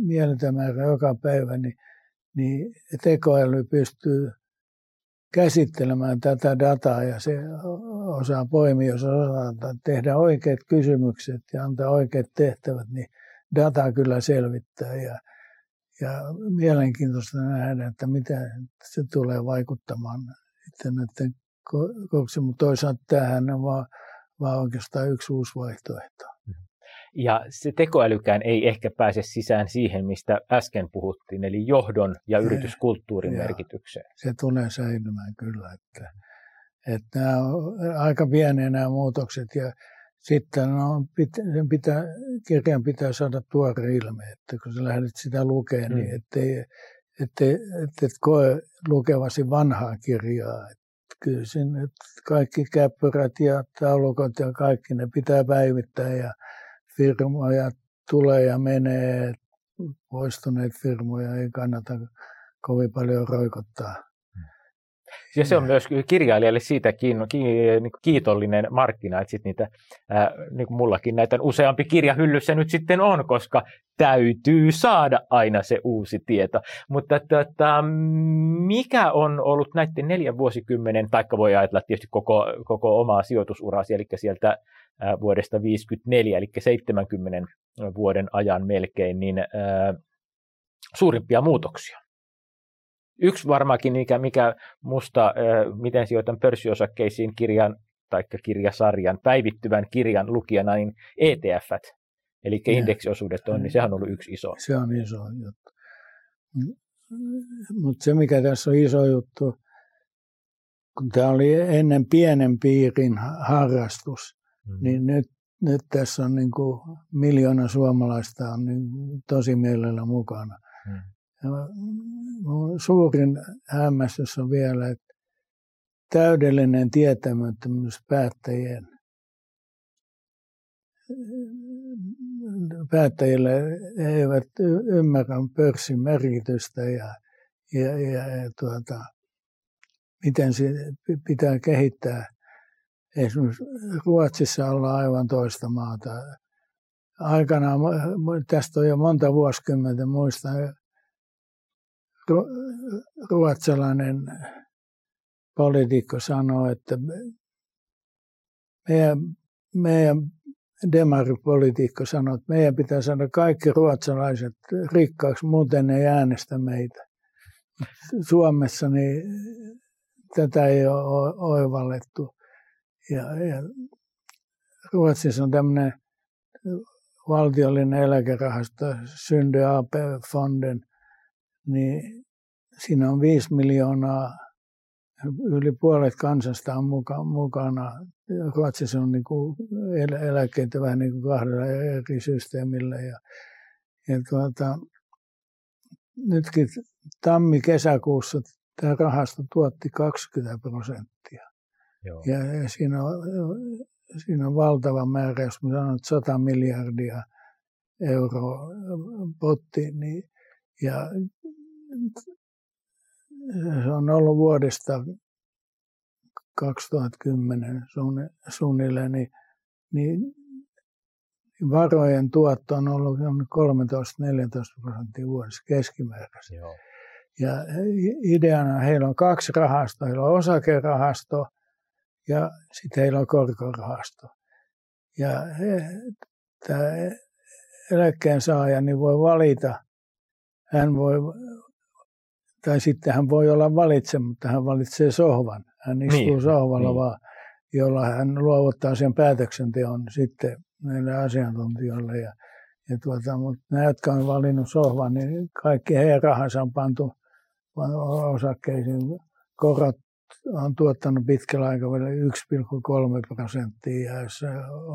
mieletön määrä joka päivä, niin, niin tekoäly pystyy käsittelemään tätä dataa ja se osaa poimia, jos osaa tehdä oikeat kysymykset ja antaa oikeat tehtävät, niin data kyllä selvittää. Ja ja mielenkiintoista nähdä, että mitä se tulee vaikuttamaan sitten näiden kokemuksiin, mutta toisaalta tämähän on vaan, vaan oikeastaan yksi uusi vaihtoehto. Ja se tekoälykään ei ehkä pääse sisään siihen, mistä äsken puhuttiin, eli johdon ja yrityskulttuurin ja, merkitykseen. Se tulee säilymään kyllä, että, että nämä on aika pieniä nämä muutokset ja sitten no, sen pitää, kirjan pitää saada tuore ilme, että kun sä lähdet sitä lukemaan, niin mm. niin ettei, ettei, ettei koe lukevasi vanhaa kirjaa. Että kyllä sinne kaikki käppyrät ja taulukot ja kaikki ne pitää päivittää ja firmoja tulee ja menee. Poistuneet firmoja ei kannata kovin paljon roikottaa. Ja se on myös kirjailijalle siitä niin kiitollinen markkina, että sit niitä, ää, niin kuin mullakin näitä useampi kirja hyllyssä nyt sitten on, koska täytyy saada aina se uusi tieto. Mutta tota, mikä on ollut näiden neljän vuosikymmenen, taikka voi ajatella tietysti koko, koko omaa sijoitusurasi, eli sieltä ää, vuodesta 54, eli 70 vuoden ajan melkein, niin ää, suurimpia muutoksia? Yksi varmaankin, mikä, mikä musta, miten sijoitan pörssiosakkeisiin kirjan tai kirjasarjan, päivittyvän kirjan lukijana, niin ETF, eli indeksiosuudet on, niin sehän on ollut yksi iso. Se on iso juttu. Mutta se, mikä tässä on iso juttu, kun tämä oli ennen pienen piirin harrastus, mm. niin nyt, nyt tässä on niin kuin miljoona suomalaista on niin tosi mielellä mukana. Mm. Ja suurin hämmästys on vielä, että täydellinen tietämättömyys päättäjien päättäjille eivät ymmärrä pörssin merkitystä ja, ja, ja, ja tuota, miten se pitää kehittää. Esimerkiksi Ruotsissa ollaan aivan toista maata. Aikanaan, tästä on jo monta vuosikymmentä, muistan ruotsalainen poliitikko sanoi, että meidän, meidän demaripolitiikko sanoi, että meidän pitää saada kaikki ruotsalaiset rikkaaksi, muuten ne ei äänestä meitä. Suomessa niin tätä ei ole oivallettu. Ja, ja Ruotsissa on tämmöinen valtiollinen eläkerahasto, Synde AP-fonden, niin siinä on viisi miljoonaa, yli puolet kansasta on muka, mukana. Ruotsissa on niin kuin eläkkeitä vähän niin kuin kahdella eri systeemillä. Ja, ja tuota, nytkin tammi-kesäkuussa tämä rahasto tuotti 20 prosenttia. Joo. Ja, ja siinä, on, siinä on valtava määrä, jos mä sanon, että 100 miljardia euroa potti, niin, ja se on ollut vuodesta 2010 suunnilleen, niin, niin varojen tuotto on ollut 13-14 prosenttia vuodessa keskimääräisesti. Joo. Ja ideana heillä on kaksi rahastoa. Heillä on osakerahasto ja sitten heillä on korkorahasto. Ja he, tämä eläkkeen saaja niin voi valita hän voi, tai sitten hän voi olla valitsematta, hän valitsee sohvan. Hän istuu niin, sohvalla niin. vaan, jolla hän luovuttaa sen päätöksenteon sitten näille asiantuntijoille. Ja, ja tuota, mutta nämä, jotka on valinnut sohvan, niin kaikki heidän rahansa on pantu osakkeisiin. Korot on tuottanut pitkällä aikavälillä 1,3 prosenttia ja jos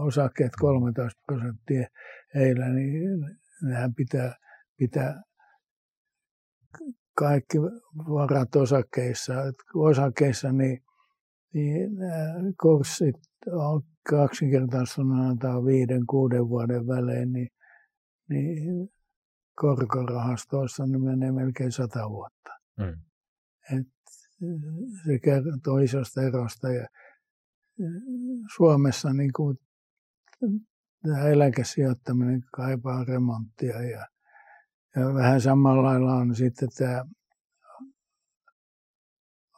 osakkeet 13 prosenttia heillä, niin nehän pitää, pitää kaikki varat osakkeissa. Osakkeissa niin, niin kurssit on kaksinkertaistunut viiden, kuuden vuoden välein, niin, niin korkorahastoissa niin menee melkein sata vuotta. Mm. Et se kertoo isosta erosta. Ja Suomessa niin kuin, tämä eläkesijoittaminen kaipaa remonttia ja, ja vähän samalla lailla on sitten tämä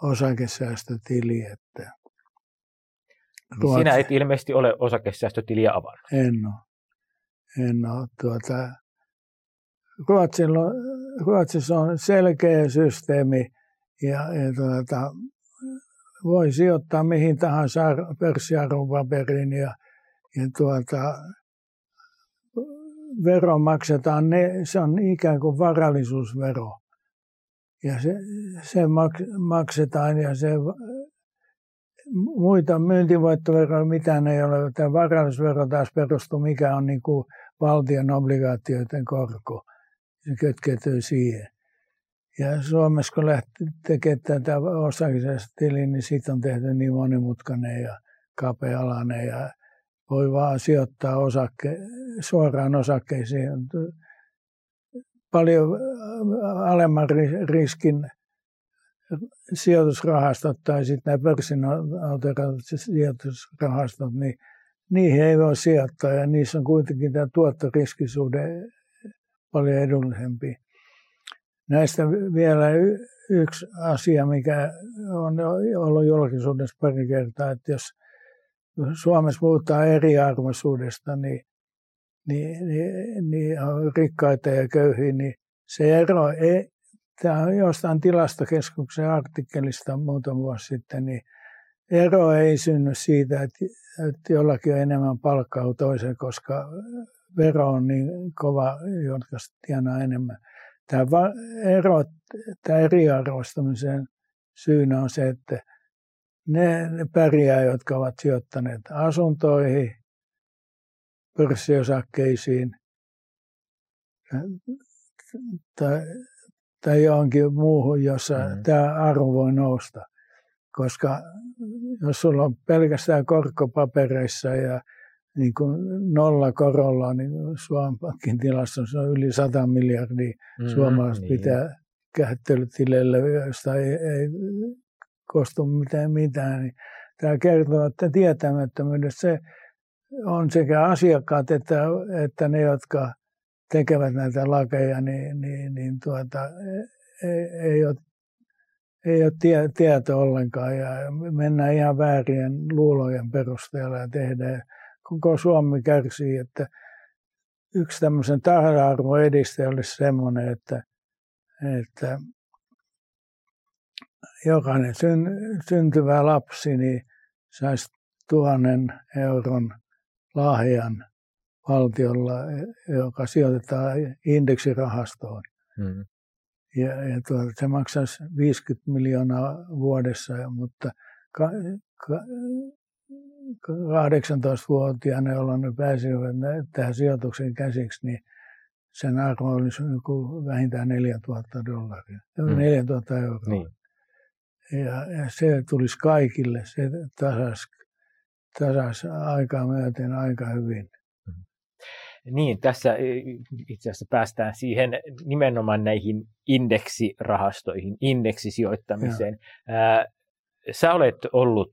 osakesäästötili, että niin Sinä et ilmeisesti ole osakesäästötiliä avannut. En ole. En ole. Tuota, Ruotsilla, Ruotsissa on selkeä systeemi ja, ja tuota, voi sijoittaa mihin tahansa pörssiarvopaperiin ja, ja tuota, vero maksetaan, ne, se on ikään kuin varallisuusvero. Ja se, se mak, maksetaan ja se muita myyntivoittoveroja, mitään ei ole. Tämä varallisuusvero taas perustuu, mikä on niin kuin valtion obligaatioiden korko. Se kytkeytyy siihen. Ja Suomessa kun lähti tekemään tätä osakesäästötiliä, niin siitä on tehty niin monimutkainen ja kapea-alainen ja voi vaan sijoittaa osakke, suoraan osakkeisiin. Paljon alemman riskin sijoitusrahastot tai sitten nämä pörssin sijoitusrahastot, niin niihin ei voi sijoittaa ja niissä on kuitenkin tämä tuottoriskisuhde paljon edullisempi. Näistä vielä yksi asia, mikä on ollut julkisuudessa pari kertaa, että jos Suomessa puhutaan eriarvoisuudesta, niin, niin, niin, niin rikkaita ja köyhiä, niin se ero ei, tämä on jostain tilastokeskuksen artikkelista muutama vuosi sitten, niin ero ei synny siitä, että, että jollakin on enemmän palkkaa kuin toisen, koska vero on niin kova, jotka tienaa enemmän. Tämä ero, tämä eriarvoistamisen syynä on se, että ne, ne pärjää, jotka ovat sijoittaneet asuntoihin, pörssiosakkeisiin tai, tai johonkin muuhun, jossa mm. tämä arvo voi nousta. Koska jos sulla on pelkästään korkopapereissa ja niin kuin nolla korolla, niin Suomen Pankin tilastossa on yli 100 miljardia mm, suomalaiset niin. pitää kättelytileille, josta ei, ei kostu mitään mitään. Niin tämä kertoo, että tietämättömyydessä se on sekä asiakkaat että, että ne, jotka tekevät näitä lakeja, niin, niin, niin tuota, ei, ei ole, ei ole tie, tieto ollenkaan ja mennään ihan väärien luulojen perusteella ja tehdään koko Suomi kärsii, että yksi tämmöisen tasa-arvon edistäjä olisi semmoinen, että, että jokainen syn, syntyvä lapsi niin saisi tuhannen euron lahjan valtiolla, joka sijoitetaan indeksirahastoon. Hmm. Ja, ja tuota, se maksaisi 50 miljoonaa vuodessa, mutta ka, ka, 18-vuotiaana, jolloin ne pääsivät tähän sijoituksen käsiksi, niin sen arvo olisi joku vähintään 4000 dollaria, mm. 4000 euroa. Niin. Ja, ja, se tulisi kaikille, se tasas, tasas aikaa myöten aika hyvin. Mm. Niin, tässä itse asiassa päästään siihen nimenomaan näihin indeksirahastoihin, indeksisijoittamiseen. Ja. sä olet ollut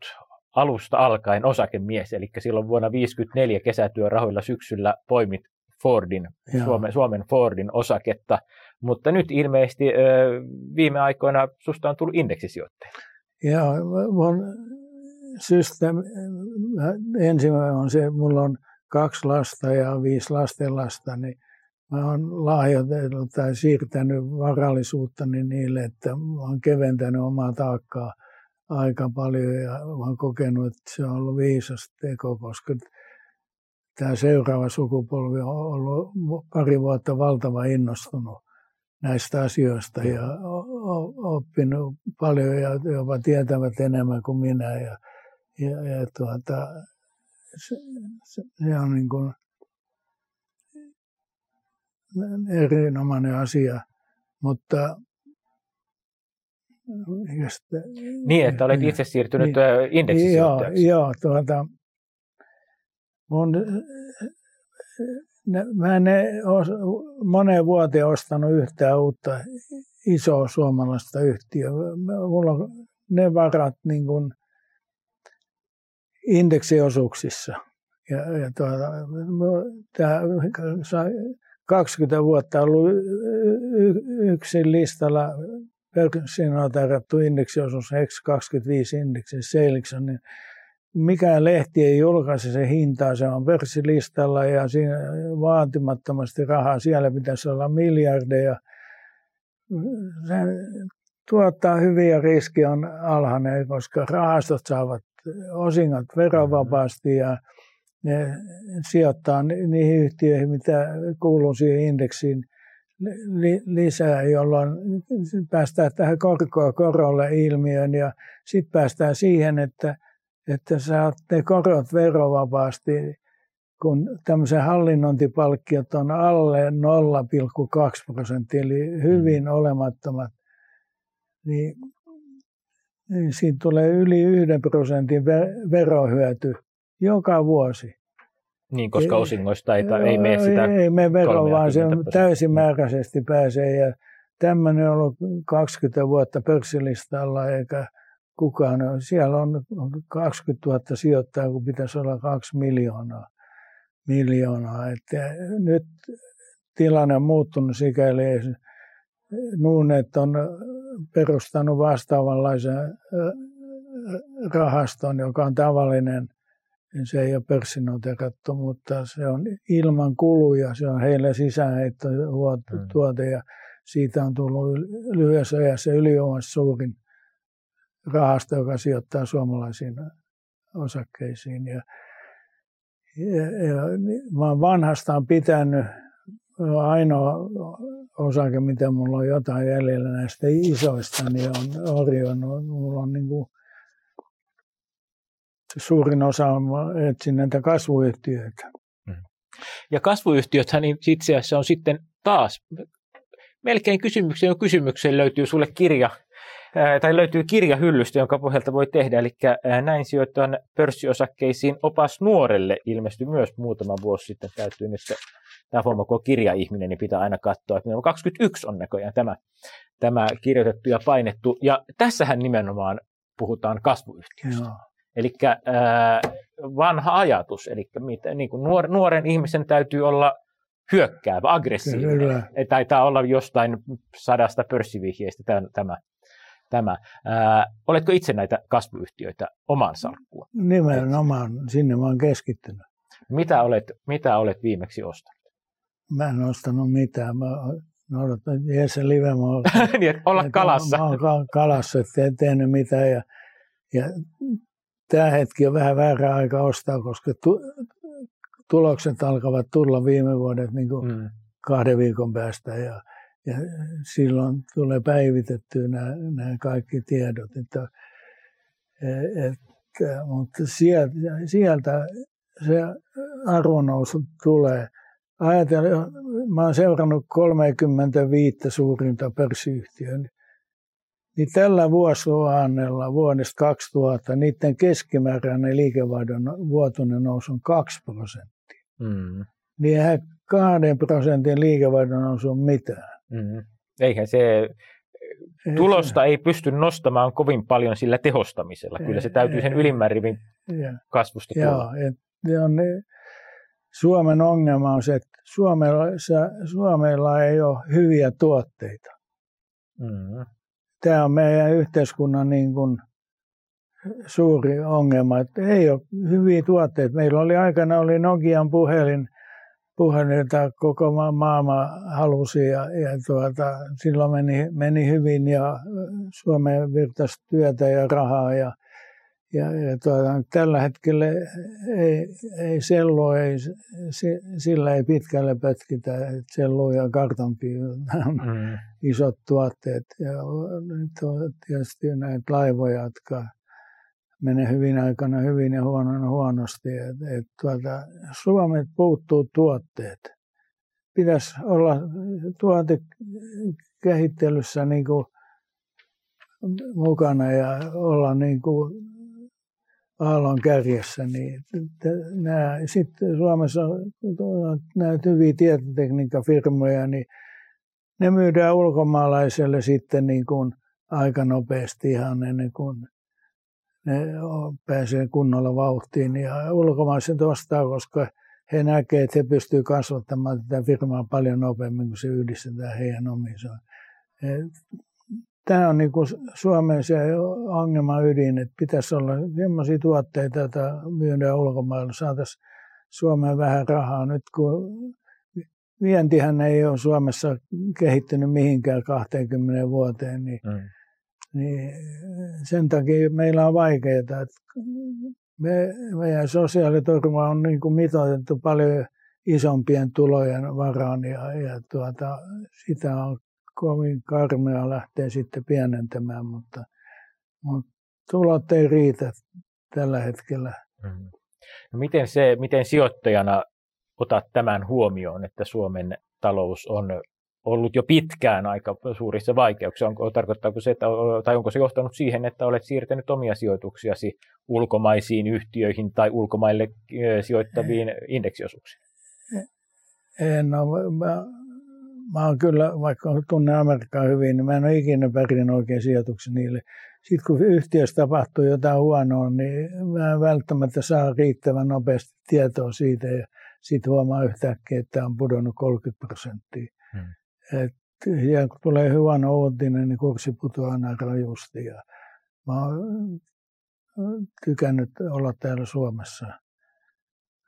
alusta alkaen osakemies, eli silloin vuonna 1954 kesätyörahoilla syksyllä poimit Fordin, Suomen, Suomen Fordin osaketta, mutta nyt ilmeisesti viime aikoina susta on tullut indeksisijoittaja. Joo, mun systeemi, ensimmäinen on se, mulla on kaksi lasta ja viisi lastenlasta, niin mä oon lahjoitellut tai siirtänyt varallisuuttani niille, että mä oon keventänyt omaa taakkaa aika paljon ja mä oon kokenut, että se on ollut viisas teko, koska tämä seuraava sukupolvi on ollut pari vuotta valtava innostunut näistä asioista ja oppinut paljon ja jopa tietävät enemmän kuin minä. Ja, ja, ja tuota, se, se, se on niin kuin erinomainen asia, mutta sitten, niin, että olet itse siirtynyt niin, indeksisijoittajaksi. Joo, joo tuota, mun, mä en moneen vuoteen ostanut yhtään uutta isoa suomalaista yhtiöä. Mulla on ne varat niin kuin indeksiosuuksissa. Ja, ja tuota, tämä 20 vuotta ollut yksin listalla pörssinoterattu indeksiosuus X25 indeksi Selikson, niin mikään lehti ei julkaise se hintaa, se on pörssilistalla ja siinä vaatimattomasti rahaa, siellä pitäisi olla miljardeja. Se tuottaa hyviä riski on alhainen, koska rahastot saavat osingot verovapaasti ja ne sijoittaa niihin yhtiöihin, mitä kuuluu siihen indeksiin lisää, jolloin päästään tähän korkoa korolle ilmiön ja sitten päästään siihen, että että saat ne korot verovapaasti, kun tämmöisen hallinnointipalkkiot on alle 0,2 prosenttia, eli hyvin mm. olemattomat, niin, niin siitä tulee yli yhden prosentin verohyöty joka vuosi. Niin, koska osingoista ei, ei mene sitä Ei mene vero, vaan se täysimääräisesti pääsee. Ja tämmöinen on ollut 20 vuotta pörssilistalla, eikä kukaan. Siellä on 20 000 sijoittajaa, kun pitäisi olla 2 miljoonaa. miljoonaa. Että nyt tilanne on muuttunut sikäli, Nuunet on perustanut vastaavanlaisen rahaston, joka on tavallinen. Se ei ole pörssinoterattu, mutta se on ilman kuluja. Se on heille sisäänheitto tuote ja siitä on tullut lyhyessä ajassa ylivoimaisesti suurin rahasto, joka sijoittaa suomalaisiin osakkeisiin. Ja, ja, ja mä olen vanhastaan pitänyt ainoa osake, mitä mulla on jotain jäljellä näistä isoista, niin on Orion. Mulla on niin kuin, suurin osa on etsin näitä kasvuyhtiöitä. Mm. Ja kasvuyhtiöthän niin itse asiassa on sitten taas melkein kysymykseen kysymykseen löytyy sulle kirja tai löytyy kirja hyllystä, jonka pohjalta voi tehdä, eli näin sijoittajan pörssiosakkeisiin opas nuorelle ilmestyi myös muutama vuosi sitten. Täytyy nyt tämä Formako kirja-ihminen, niin pitää aina katsoa, että 21 on näköjään tämä, tämä kirjoitettu ja painettu. Ja tässähän nimenomaan puhutaan kasvuyhtiöstä. Eli vanha ajatus, eli mitä, niin kuin nuor, nuoren ihmisen täytyy olla hyökkäävä, aggressiivinen. Kyllä. Taitaa olla jostain sadasta pörssivihjeistä tämä, tämä. Ää, oletko itse näitä kasvuyhtiöitä oman salkkuun? Nimenomaan, sinne mä oon keskittynyt. Mitä olet, mitä olet viimeksi ostanut? Mä en ostanut mitään. Mä odotan Jesse Live. Mä oon, niin, olla kalassa. Mä oon kalassa, että en tehnyt mitään. Ja, ja tämä hetki on vähän väärä aika ostaa, koska tu, tulokset alkavat tulla viime vuodet niin kuin mm. kahden viikon päästä. Ja, ja silloin tulee päivitettyä nämä, nämä kaikki tiedot. Että, että, mutta sieltä, sieltä se arvonnousu tulee. Ajatellaan, mä olen seurannut 35 suurinta pörssiyhtiöä, niin tällä vuosiluannella vuodesta 2000 niiden keskimääräinen liikevaihdon vuotuinen nousu on 2 prosenttia. Mm. Niin eihän kahden prosentin liikevaihdon nousu on mitään. Mm. Eihän se tulosta ei pysty nostamaan kovin paljon sillä tehostamisella. Kyllä se täytyy sen ylimmän rivin kasvusta tulla. Joo, et on, Suomen ongelma on se, että Suomella, Suomella ei ole hyviä tuotteita. Mm. Tämä on meidän yhteiskunnan niin kuin suuri ongelma, että ei ole hyviä tuotteita. Meillä oli aikana oli Nokian puhelin, puhelin, jota koko maailma halusi ja, ja tuota, silloin meni, meni hyvin ja Suomeen virtasi työtä ja rahaa ja, ja, ja tuota, tällä hetkellä ei, ei sellu, ei, sillä ei pitkälle pötkitä, sellu ja kartonki mm. isot tuotteet ja tietysti näitä laivoja, jotka menee hyvin aikana hyvin ja huonona huonosti. Et, et tuota, Suomet puuttuu tuotteet. Pitäisi olla tuotekehittelyssä niin kuin mukana ja olla niin kuin aallon kärjessä. Niin nämä, sitten Suomessa näitä hyviä tietotekniikkafirmoja, niin ne myydään ulkomaalaiselle sitten niin kuin aika nopeasti ihan ennen kuin ne pääsee kunnolla vauhtiin. Ja ulkomaiset ostaa, koska he näkevät, että he pystyvät kasvattamaan tätä firmaa paljon nopeammin, kun se yhdistetään heidän omiinsa. Tämä on niin kuin Suomen se ongelma ydin, että pitäisi olla sellaisia tuotteita, joita myydään ulkomailla. Saataisiin Suomeen vähän rahaa. Nyt kun vientihän ei ole Suomessa kehittynyt mihinkään 20 vuoteen, niin mm niin sen takia meillä on vaikeaa. Me, meidän sosiaaliturva on niin kuin mitoitettu paljon isompien tulojen varaan ja, ja tuota, sitä on kovin karmea lähteä sitten pienentämään, mutta, mutta tulot ei riitä tällä hetkellä. Mm. No miten, se, miten sijoittajana otat tämän huomioon, että Suomen talous on ollut jo pitkään aika suurissa vaikeuksissa. Onko, tarkoittaako se, että, tai onko se johtanut siihen, että olet siirtänyt omia sijoituksiasi ulkomaisiin yhtiöihin tai ulkomaille sijoittaviin indeksiosuuksiin? En no, mä, mä oon kyllä, vaikka tunnen Amerikkaa hyvin, niin mä en ole ikinä pärjännyt oikein sijoituksen niille. Sitten kun yhtiössä tapahtuu jotain huonoa, niin mä en välttämättä saa riittävän nopeasti tietoa siitä ja sitten huomaa yhtäkkiä, että on pudonnut 30 prosenttia. Hmm. Et, ja kun tulee hyvän uutinen, niin kurssi putoaa aina rajusti. Ja mä oon tykännyt olla täällä Suomessa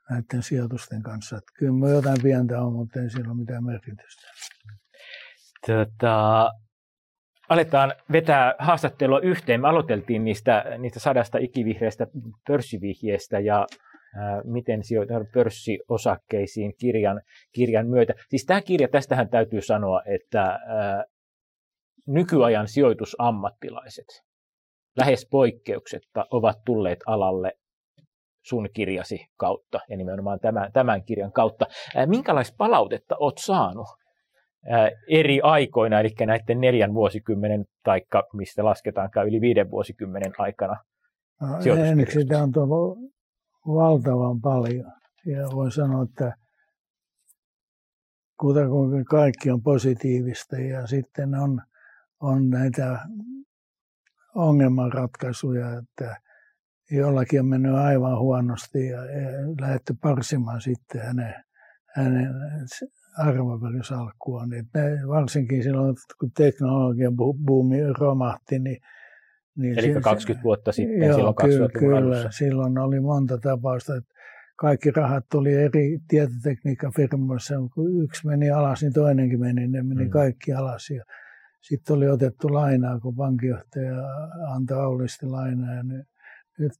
näiden sijoitusten kanssa. Että kyllä mä jotain pientä on, mutta ei sillä ole mitään merkitystä. Tota, aletaan vetää haastattelua yhteen. Me aloiteltiin niistä, niistä sadasta ikivihreästä pörssivihjeestä ja miten sijoitetaan pörssiosakkeisiin kirjan, kirjan myötä. Siis tämä kirja, tästähän täytyy sanoa, että nykyajan sijoitusammattilaiset lähes poikkeuksetta ovat tulleet alalle sun kirjasi kautta ja nimenomaan tämän, tämän kirjan kautta. Minkälaista palautetta olet saanut eri aikoina, eli näiden neljän vuosikymmenen, taikka mistä lasketaankaan yli viiden vuosikymmenen aikana? Ensiksi sitä on tullut valtavan paljon. Ja voin sanoa, että kutakuinkin kaikki on positiivista ja sitten on, on näitä ongelmanratkaisuja, että jollakin on mennyt aivan huonosti ja, ja lähdetty parsimaan sitten hänen, hänen arvopaperisalkkuaan. varsinkin silloin, kun teknologian buumi romahti, niin niin Eli 20 vuotta sitten, joo, silloin 20 kyllä, kyllä, silloin oli monta tapausta, että kaikki rahat tuli eri tietotekniikan firmoissa, kun yksi meni alas, niin toinenkin meni, ne meni mm. kaikki alas. Ja sitten oli otettu lainaa, kun pankinjohtaja antoi aulisti lainaa. Ja nyt, nyt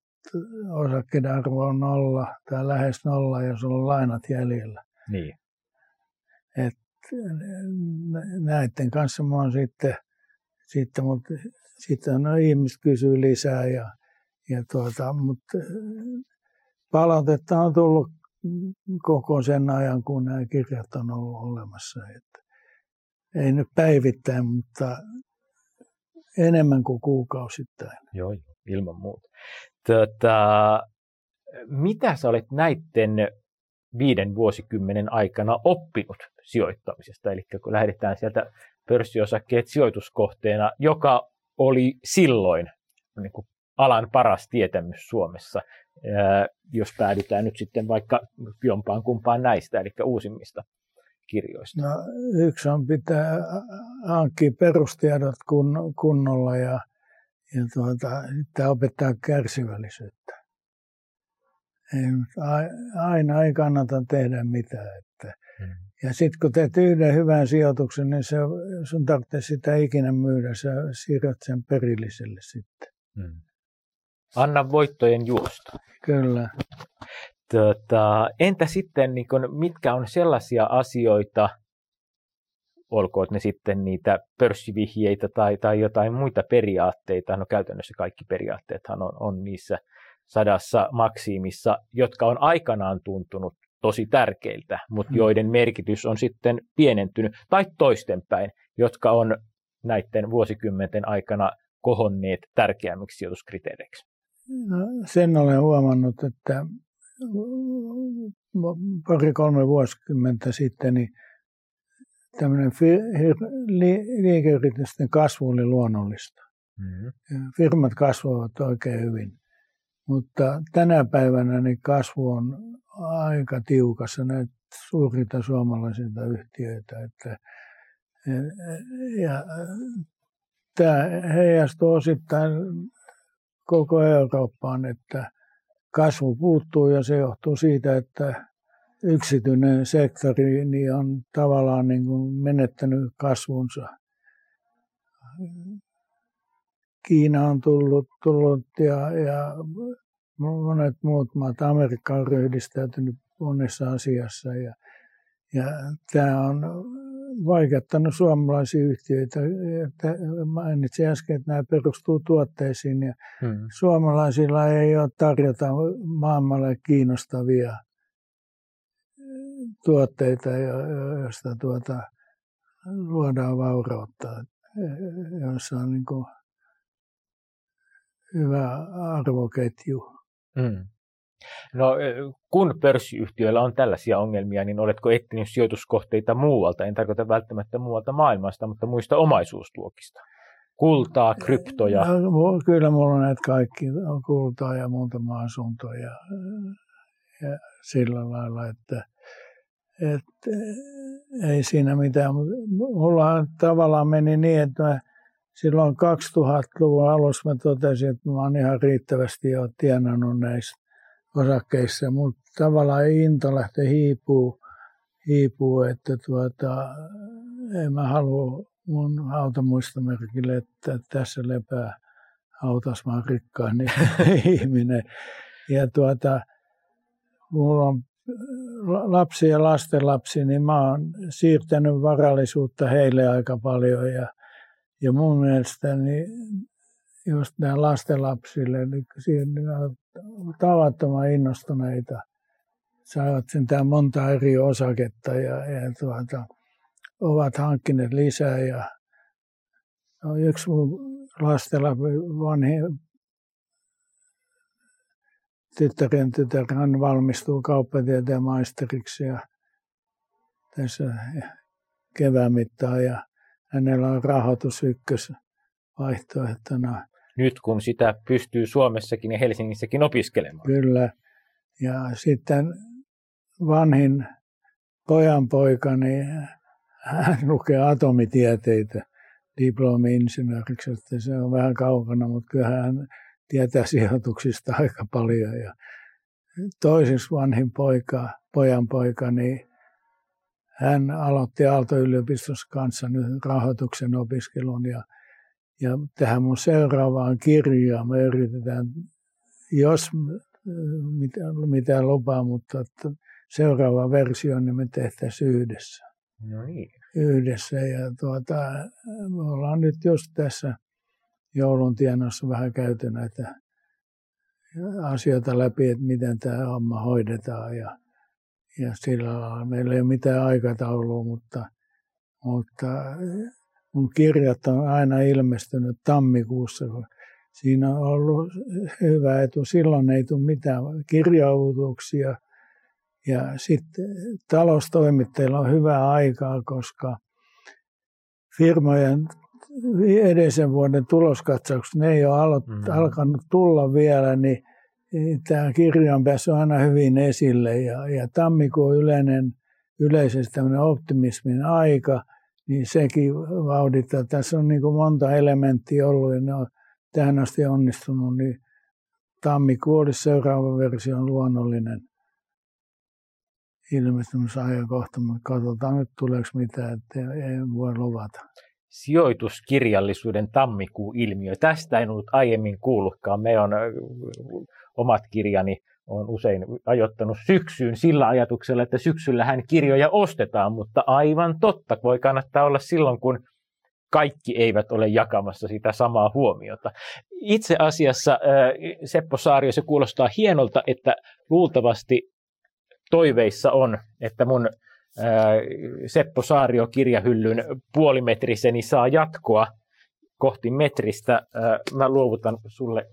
osakkeiden arvo on nolla tai lähes nolla, jos on lainat jäljellä. Niin. Et näiden kanssa mä oon sitten, sitten mutta sitten no, ihmiset kysyy lisää, ja, ja tuota, mutta palautetta on tullut koko sen ajan, kun nämä kirjat on ollut olemassa. Että ei nyt päivittäin, mutta enemmän kuin kuukausittain. Joo, ilman muuta. Tota, mitä sä olet näiden viiden vuosikymmenen aikana oppinut sijoittamisesta? Eli kun lähdetään sieltä pörssiosakkeet sijoituskohteena, joka oli silloin niin kuin alan paras tietämys Suomessa, jos päädytään nyt sitten vaikka jompaan kumpaan näistä, eli uusimmista kirjoista? No, yksi on pitää hankkia perustiedot kun, kunnolla ja, ja tuota, tämä opettaa kärsivällisyyttä. ei, aina ei kannata tehdä mitään. Että. Hmm. Ja sitten kun teet yhden hyvän sijoituksen, niin se, sun tarvitsee sitä ikinä myydä. Sä siirrät sen perilliselle sitten. Hmm. Anna voittojen juosta. Kyllä. Tota, entä sitten, niin kun, mitkä on sellaisia asioita, olkoot ne sitten niitä pörssivihjeitä tai, tai jotain muita periaatteita, no käytännössä kaikki periaatteethan on, on niissä sadassa maksiimissa, jotka on aikanaan tuntunut tosi tärkeiltä, mutta mm. joiden merkitys on sitten pienentynyt, tai toistenpäin, jotka on näiden vuosikymmenten aikana kohonneet tärkeämmiksi sijoituskriteereiksi? No, sen olen huomannut, että pari-kolme vuosikymmentä sitten niin tämmöinen liikeyritysten kasvu oli luonnollista. Mm-hmm. Firmat kasvavat oikein hyvin. Mutta tänä päivänä niin kasvu on aika tiukassa näitä suurilta suomalaisilta yhtiöitä. Että, ja, tämä heijastuu osittain koko Eurooppaan, että kasvu puuttuu ja se johtuu siitä, että yksityinen sektori niin on tavallaan niin kuin menettänyt kasvunsa. Kiina on tullut, tullut ja, ja monet muut maat, Amerikka on ryhdistäytynyt monessa asiassa ja, ja tämä on vaikeuttanut suomalaisia yhtiöitä. Mainitsin äsken, että nämä perustuu tuotteisiin ja hmm. suomalaisilla ei ole tarjota maailmalle kiinnostavia tuotteita, joista tuota, luodaan vaurautta, joissa on niin kuin hyvä arvoketju. Mm. No, kun pörssiyhtiöillä on tällaisia ongelmia, niin oletko etsinyt sijoituskohteita muualta? En tarkoita välttämättä muualta maailmasta, mutta muista omaisuusluokista. Kultaa, kryptoja. No, kyllä mulla on näitä kaikki. On kultaa ja muutama asunto ja, ja sillä lailla, että et, ei siinä mitään. Mulla tavallaan meni niin, että mä silloin 2000-luvun alussa mä totesin, että mä oon ihan riittävästi jo tienannut näistä osakkeissa, mutta tavallaan into lähtee hiipuu, hiipuu että tuota, en mä halua mun hautamuistomerkille, että tässä lepää hautas, mä rikkaan niin ihminen. Ja tuota, mulla on lapsi ja lastenlapsi, niin mä oon siirtänyt varallisuutta heille aika paljon ja, ja mun mielestä niin just nämä lastenlapsille, niin siinä on tavattoman innostuneita. Saavat sentään monta eri osaketta ja, ja tuota, ovat hankkineet lisää ja no, yksi mun lastenlapsi vanhi, tyttären tytär, hän valmistuu kauppatieteen maisteriksi ja tässä kevään mittaan ja hänellä on rahoitus ykkös vaihtoehtona. Nyt kun sitä pystyy Suomessakin ja Helsingissäkin opiskelemaan. Kyllä. Ja sitten vanhin pojanpoika, niin hän lukee atomitieteitä diplomi-insinööriksi, että se on vähän kaukana, mutta kyllä hän tietää sijoituksista aika paljon. Ja toisessa vanhin poika, pojan poika, niin hän aloitti Aalto-yliopistossa kanssa nyt rahoituksen opiskelun ja, ja tähän mun seuraavaan kirjaan me yritetään, jos mitä, mitä lupaa, mutta että seuraava versio niin me tehtäisiin yhdessä. No niin. Yhdessä ja tuota, me ollaan nyt just tässä joulun tienossa vähän käyty näitä asioita läpi, että miten tämä homma hoidetaan. Ja, ja sillä lailla meillä ei ole mitään aikataulua, mutta, mutta mun kirjat on aina ilmestynyt tammikuussa. Siinä on ollut hyvä etu. Silloin ei tule mitään kirjautuksia. Ja sitten taloustoimittajilla on hyvää aikaa, koska firmojen edellisen vuoden tuloskatsaukset, ne ei ole alo- mm. alkanut tulla vielä, niin tämä kirjanpääsy on aina hyvin esille. Ja, ja tammikuun yleinen, yleisesti optimismin aika, niin sekin vauhdittaa. Tässä on niin kuin monta elementtiä ollut ja ne on tähän asti onnistunut, niin tammikuu olisi seuraava versio luonnollinen ilmestymisajankohta, mutta katsotaan nyt tuleeko mitään, että ei voi luvata. Sijoituskirjallisuuden tammikuu-ilmiö. Tästä en ollut aiemmin kuullutkaan. Me on omat kirjani on usein ajoittanut syksyyn sillä ajatuksella, että syksyllähän kirjoja ostetaan, mutta aivan totta, voi kannattaa olla silloin, kun kaikki eivät ole jakamassa sitä samaa huomiota. Itse asiassa Seppo Saario, se kuulostaa hienolta, että luultavasti toiveissa on, että mun Seppo Saario kirjahyllyn puolimetriseni saa jatkoa kohti metristä. Mä luovutan sulle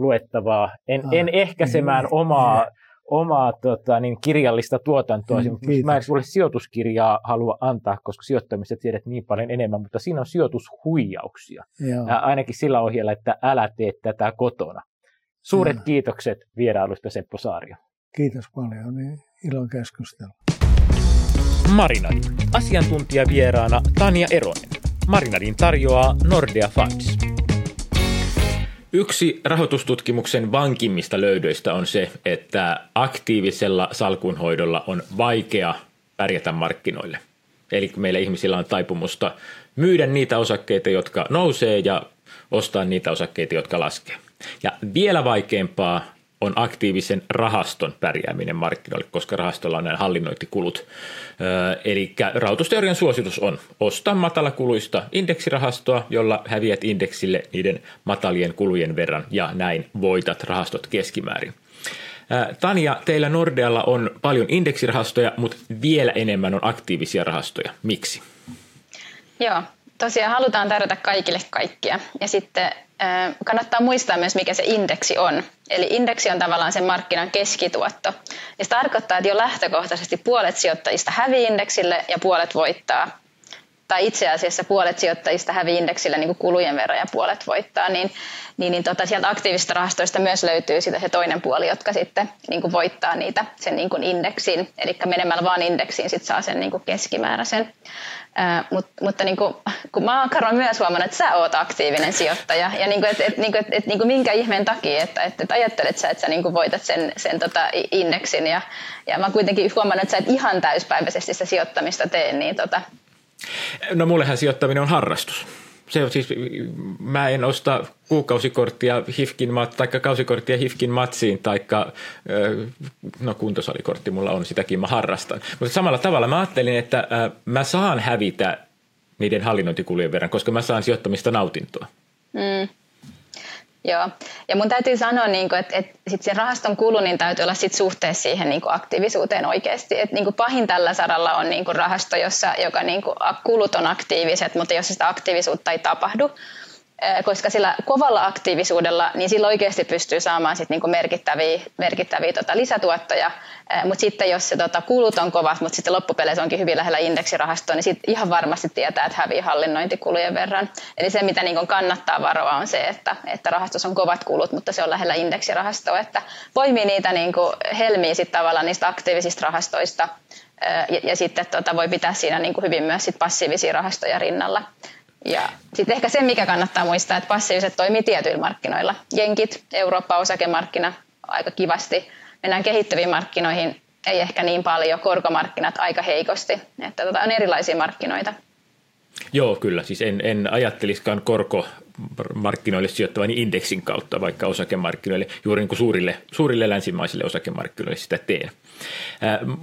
luettavaa. En, ah, en ehkäisemään niin, omaa, niin. omaa tota, niin kirjallista tuotantoa. Mm, mä en sulle sijoituskirjaa halua antaa, koska sijoittamista tiedät niin paljon enemmän, mutta siinä on sijoitushuijauksia. Joo. ainakin sillä ohjeella, että älä tee tätä kotona. Suuret Joo. kiitokset vierailusta Seppo Saario. Kiitos paljon, niin ilo keskustella. Marinadi. Asiantuntijavieraana Tania Eronen. Marinadin tarjoaa Nordea Funds. Yksi rahoitustutkimuksen vankimmista löydöistä on se, että aktiivisella salkunhoidolla on vaikea pärjätä markkinoille. Eli meillä ihmisillä on taipumusta myydä niitä osakkeita, jotka nousee ja ostaa niitä osakkeita, jotka laskee. Ja vielä vaikeampaa on aktiivisen rahaston pärjääminen markkinoille, koska rahastolla on nämä hallinnointikulut. Eli rahoitusteorian suositus on ostaa matalakuluista indeksirahastoa, jolla häviät indeksille niiden matalien kulujen verran ja näin voitat rahastot keskimäärin. Tania, teillä Nordealla on paljon indeksirahastoja, mutta vielä enemmän on aktiivisia rahastoja. Miksi? Joo, tosiaan halutaan tarjota kaikille kaikkia. Ja sitten kannattaa muistaa myös, mikä se indeksi on. Eli indeksi on tavallaan sen markkinan keskituotto. Ja se tarkoittaa, että jo lähtökohtaisesti puolet sijoittajista hävii indeksille ja puolet voittaa. Tai itse asiassa puolet sijoittajista hävii indeksille niin kulujen verran ja puolet voittaa. Niin, niin, niin tota, sieltä aktiivisista rahastoista myös löytyy sitä se toinen puoli, jotka sitten niin kuin voittaa niitä sen niin kuin indeksin. Eli menemällä vaan indeksiin sit saa sen niin kuin keskimääräisen Mut, mutta niin kuin, kun mä oon myös huomannut, että sä oot aktiivinen sijoittaja ja niin kuin, et, et, niin kuin, et, et, niin kuin minkä ihmeen takia, että, että, että ajattelet sä, että sä niin kuin voitat sen, sen tota indeksin ja, ja mä oon kuitenkin huomannut, että sä et ihan täyspäiväisesti sitä sijoittamista tee. Niin tota. No mullehan sijoittaminen on harrastus se on siis, mä en osta kuukausikorttia Hifkin tai kausikorttia Hifkin matsiin, tai no kuntosalikortti mulla on, sitäkin mä harrastan. Mutta samalla tavalla mä ajattelin, että mä saan hävitä niiden hallinnointikulujen verran, koska mä saan sijoittamista nautintoa. Mm. Joo, ja mun täytyy sanoa, niin kuin, että, että sit sen rahaston kulu niin täytyy olla sit suhteessa siihen niin kuin aktiivisuuteen oikeasti. Et, niin kuin pahin tällä saralla on niin kuin rahasto, jossa, joka niin kuin, kulut on aktiiviset, mutta jos sitä aktiivisuutta ei tapahdu, koska sillä kovalla aktiivisuudella, niin sillä oikeasti pystyy saamaan sit niinku merkittäviä, merkittäviä tota lisätuottoja, mutta sitten jos se tota, kulut on kovat, mutta sitten loppupeleissä onkin hyvin lähellä indeksirahastoa, niin sitten ihan varmasti tietää, että hävii hallinnointikulujen verran. Eli se, mitä niinku kannattaa varoa, on se, että, että rahastossa on kovat kulut, mutta se on lähellä indeksirahastoa, että poimii niitä niinku helmiä sitten tavallaan niistä aktiivisista rahastoista, ja, ja sitten tota, voi pitää siinä niinku hyvin myös sit passiivisia rahastoja rinnalla. Ja sitten ehkä se, mikä kannattaa muistaa, että passiiviset toimii tietyillä markkinoilla. Jenkit, Eurooppa, osakemarkkina, aika kivasti. Mennään kehittyviin markkinoihin, ei ehkä niin paljon, korkomarkkinat aika heikosti. Että tota, on erilaisia markkinoita. Joo, kyllä. Siis en, en ajatteliskaan korkomarkkinoille sijoittavani indeksin kautta, vaikka osakemarkkinoille, juuri niin kuin suurille, suurille länsimaisille osakemarkkinoille sitä teen.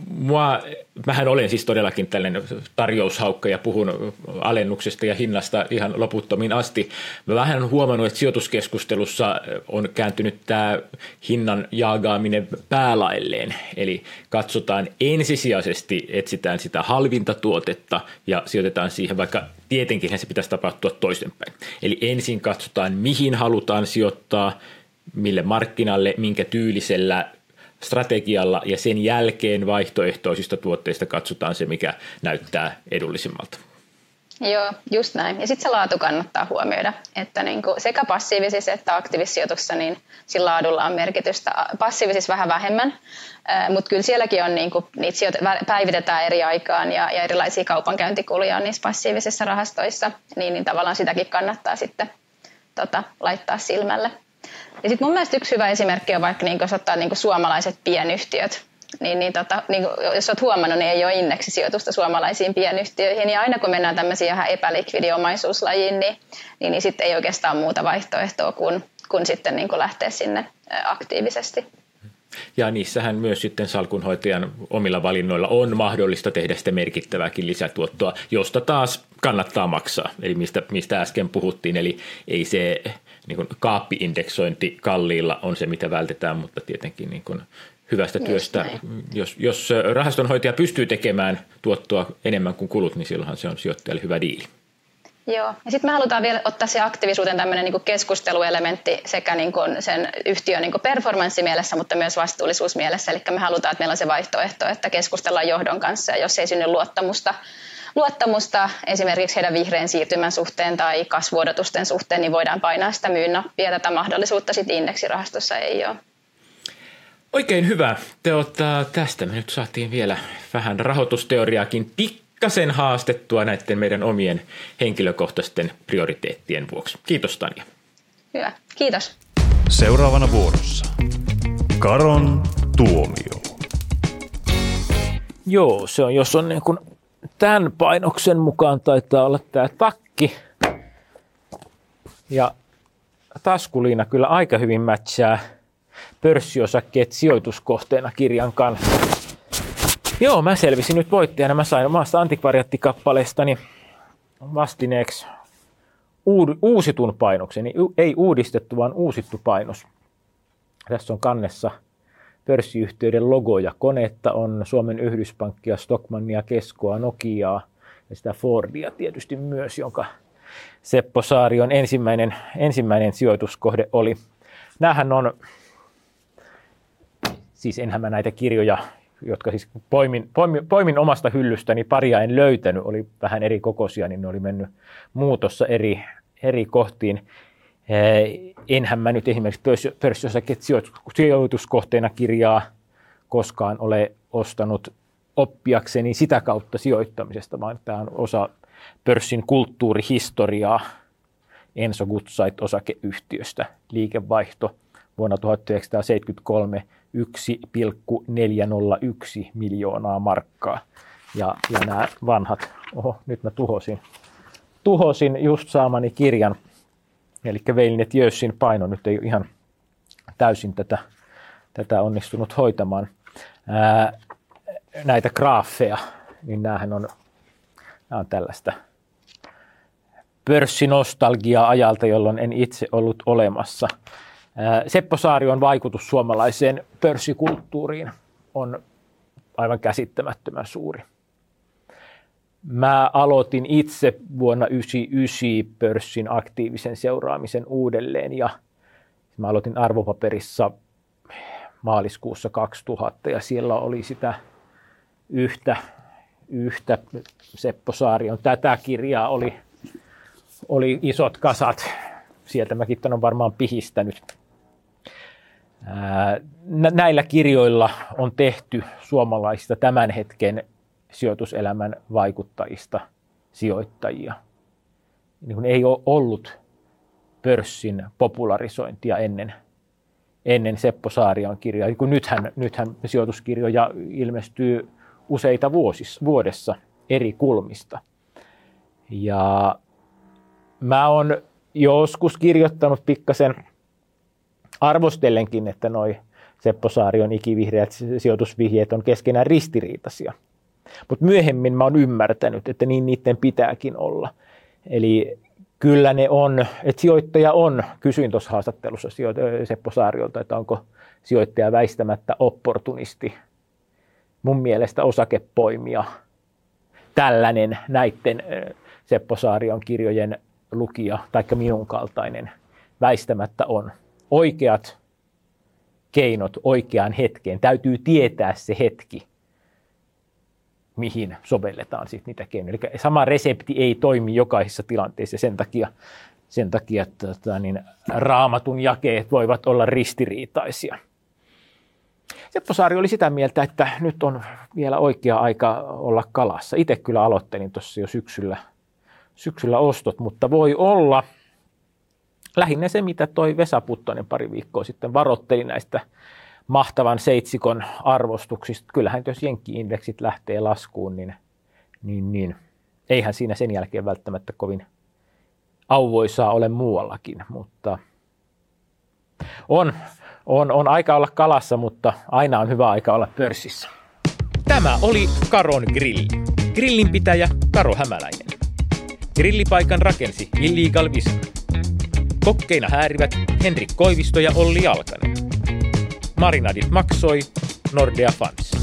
Mua, mähän olen siis todellakin tällainen tarjoushaukka ja puhun alennuksesta ja hinnasta ihan loputtomiin asti. Mä vähän olen huomannut, että sijoituskeskustelussa on kääntynyt tämä hinnan jaagaaminen päälailleen. Eli katsotaan ensisijaisesti, etsitään sitä halvinta tuotetta ja sijoitetaan siihen, vaikka tietenkin se pitäisi tapahtua toistenpäin. Eli ensin katsotaan, mihin halutaan sijoittaa, mille markkinalle, minkä tyylisellä strategialla ja sen jälkeen vaihtoehtoisista tuotteista katsotaan se, mikä näyttää edullisimmalta. Joo, just näin. Ja sitten se laatu kannattaa huomioida, että niin kuin sekä passiivisissa että aktiivisijoituksessa niin sillä laadulla on merkitystä. Passiivisissa vähän vähemmän, mutta kyllä sielläkin on niin kuin, niitä sijoit- päivitetään eri aikaan ja, ja erilaisia kaupankäyntikuluja on niissä passiivisissa rahastoissa, niin, niin tavallaan sitäkin kannattaa sitten tota, laittaa silmälle. Ja sitten mun mielestä yksi hyvä esimerkki on vaikka niin jos ottaa niin suomalaiset pienyhtiöt. Niin, niin, tota, niin jos olet huomannut, niin ei ole indeksisijoitusta suomalaisiin pienyhtiöihin. Ja aina kun mennään tämmöisiin ihan epälikvidiomaisuuslajiin, niin, niin, niin sitten ei oikeastaan muuta vaihtoehtoa kuin, kuin sitten niin kuin lähteä sinne aktiivisesti. Ja niissähän myös sitten salkunhoitajan omilla valinnoilla on mahdollista tehdä sitä merkittävääkin lisätuottoa, josta taas kannattaa maksaa. Eli mistä, mistä äsken puhuttiin, eli ei se niin kuin kaappiindeksointi kalliilla on se, mitä vältetään, mutta tietenkin niin kuin hyvästä Just työstä. Näin. Jos, jos rahastonhoitaja pystyy tekemään tuottoa enemmän kuin kulut, niin silloinhan se on sijoittajalle hyvä diili. Joo, ja sitten me halutaan vielä ottaa se aktiivisuuteen tämmöinen niin keskusteluelementti sekä niin kuin sen yhtiön niin performanssimielessä, mutta myös vastuullisuusmielessä. Eli me halutaan, että meillä on se vaihtoehto, että keskustellaan johdon kanssa, ja jos ei synny luottamusta, luottamusta esimerkiksi heidän vihreän siirtymän suhteen tai kasvuodotusten suhteen, niin voidaan painaa sitä myyn nappia. Tätä mahdollisuutta sitten indeksirahastossa ei ole. Oikein hyvä. Te ottaa, tästä me nyt saatiin vielä vähän rahoitusteoriaakin pikkasen haastettua näiden meidän omien henkilökohtaisten prioriteettien vuoksi. Kiitos Tanja. Hyvä, kiitos. Seuraavana vuorossa. Karon tuomio. Joo, se on, jos on niin kuin tämän painoksen mukaan taitaa olla tämä takki. Ja taskuliina kyllä aika hyvin mätsää pörssiosakkeet sijoituskohteena kirjan kanssa. Joo, mä selvisin nyt voittajana. Mä sain omasta antikvariattikappaleestani vastineeksi uusitun painoksen. Ei uudistettu, vaan uusittu painos. Tässä on kannessa pörssiyhtiöiden logoja. Konetta on Suomen Yhdyspankkia, Stockmannia, Keskoa, Nokiaa ja sitä Fordia tietysti myös, jonka Seppo Saarion ensimmäinen, ensimmäinen sijoituskohde oli. Nämähän on, siis enhän mä näitä kirjoja jotka siis poimin, poimin, poimin omasta hyllystäni, paria en löytänyt, oli vähän eri kokoisia, niin ne oli mennyt muutossa eri, eri kohtiin. Eh, enhän mä nyt esimerkiksi pörssiosakkeet sijoituskohteena kirjaa koskaan ole ostanut oppiakseni sitä kautta sijoittamisesta, vaan tämä on osa pörssin kulttuurihistoriaa Enso Gutsait osakeyhtiöstä liikevaihto vuonna 1973 1,401 miljoonaa markkaa. Ja, ja nämä vanhat, oho, nyt mä tuhosin, tuhosin just saamani kirjan, eli Veilinet Jössin paino, nyt ei ihan täysin tätä, tätä onnistunut hoitamaan. Ää, näitä graafeja, niin näähän on, nämä on tällaista pörssinostalgia ajalta, jolloin en itse ollut olemassa – Seppo Saarion vaikutus suomalaiseen pörssikulttuuriin on aivan käsittämättömän suuri. Mä aloitin itse vuonna 1999 pörssin aktiivisen seuraamisen uudelleen ja mä aloitin arvopaperissa maaliskuussa 2000 ja siellä oli sitä yhtä, yhtä Seppo Saarion tätä kirjaa oli, oli isot kasat. Sieltä mäkin on varmaan pihistänyt Näillä kirjoilla on tehty suomalaisista tämän hetken sijoituselämän vaikuttajista sijoittajia. Niin ei ole ollut pörssin popularisointia ennen, ennen Seppo Saarion kirjaa. Kun nythän, nythän sijoituskirjoja ilmestyy useita vuosis, vuodessa eri kulmista. Ja mä oon joskus kirjoittanut pikkasen – arvostellenkin, että noi Seppo Saarion ikivihreät sijoitusvihjeet on keskenään ristiriitaisia. Mutta myöhemmin mä oon ymmärtänyt, että niin niiden pitääkin olla. Eli kyllä ne on, että sijoittaja on, kysyin tuossa haastattelussa Seppo Saariolta, että onko sijoittaja väistämättä opportunisti. Mun mielestä osakepoimia tällainen näiden Seppo Saarion kirjojen lukija, taikka minun kaltainen, väistämättä on oikeat keinot oikeaan hetkeen. Täytyy tietää se hetki, mihin sovelletaan sitten niitä keinoja. Eli sama resepti ei toimi jokaisessa tilanteessa sen takia, sen takia tota, niin, raamatun jakeet voivat olla ristiriitaisia. Seppo Saari oli sitä mieltä, että nyt on vielä oikea aika olla kalassa. Itse kyllä aloittelin tuossa jo syksyllä, syksyllä ostot, mutta voi olla – lähinnä se, mitä toi Vesa Puttonen pari viikkoa sitten varotteli näistä mahtavan seitsikon arvostuksista. Kyllähän jos jenkki-indeksit lähtee laskuun, niin, niin, niin eihän siinä sen jälkeen välttämättä kovin auvoisaa ole muuallakin, mutta on, on, on aika olla kalassa, mutta aina on hyvä aika olla pörssissä. Tämä oli Karon Grilli. Grillinpitäjä Karo Hämäläinen. Grillipaikan rakensi Illegal Vision. Kokkeina häärivät Henrik Koivisto ja Olli Alkanen. Marinadit maksoi Nordea Fans.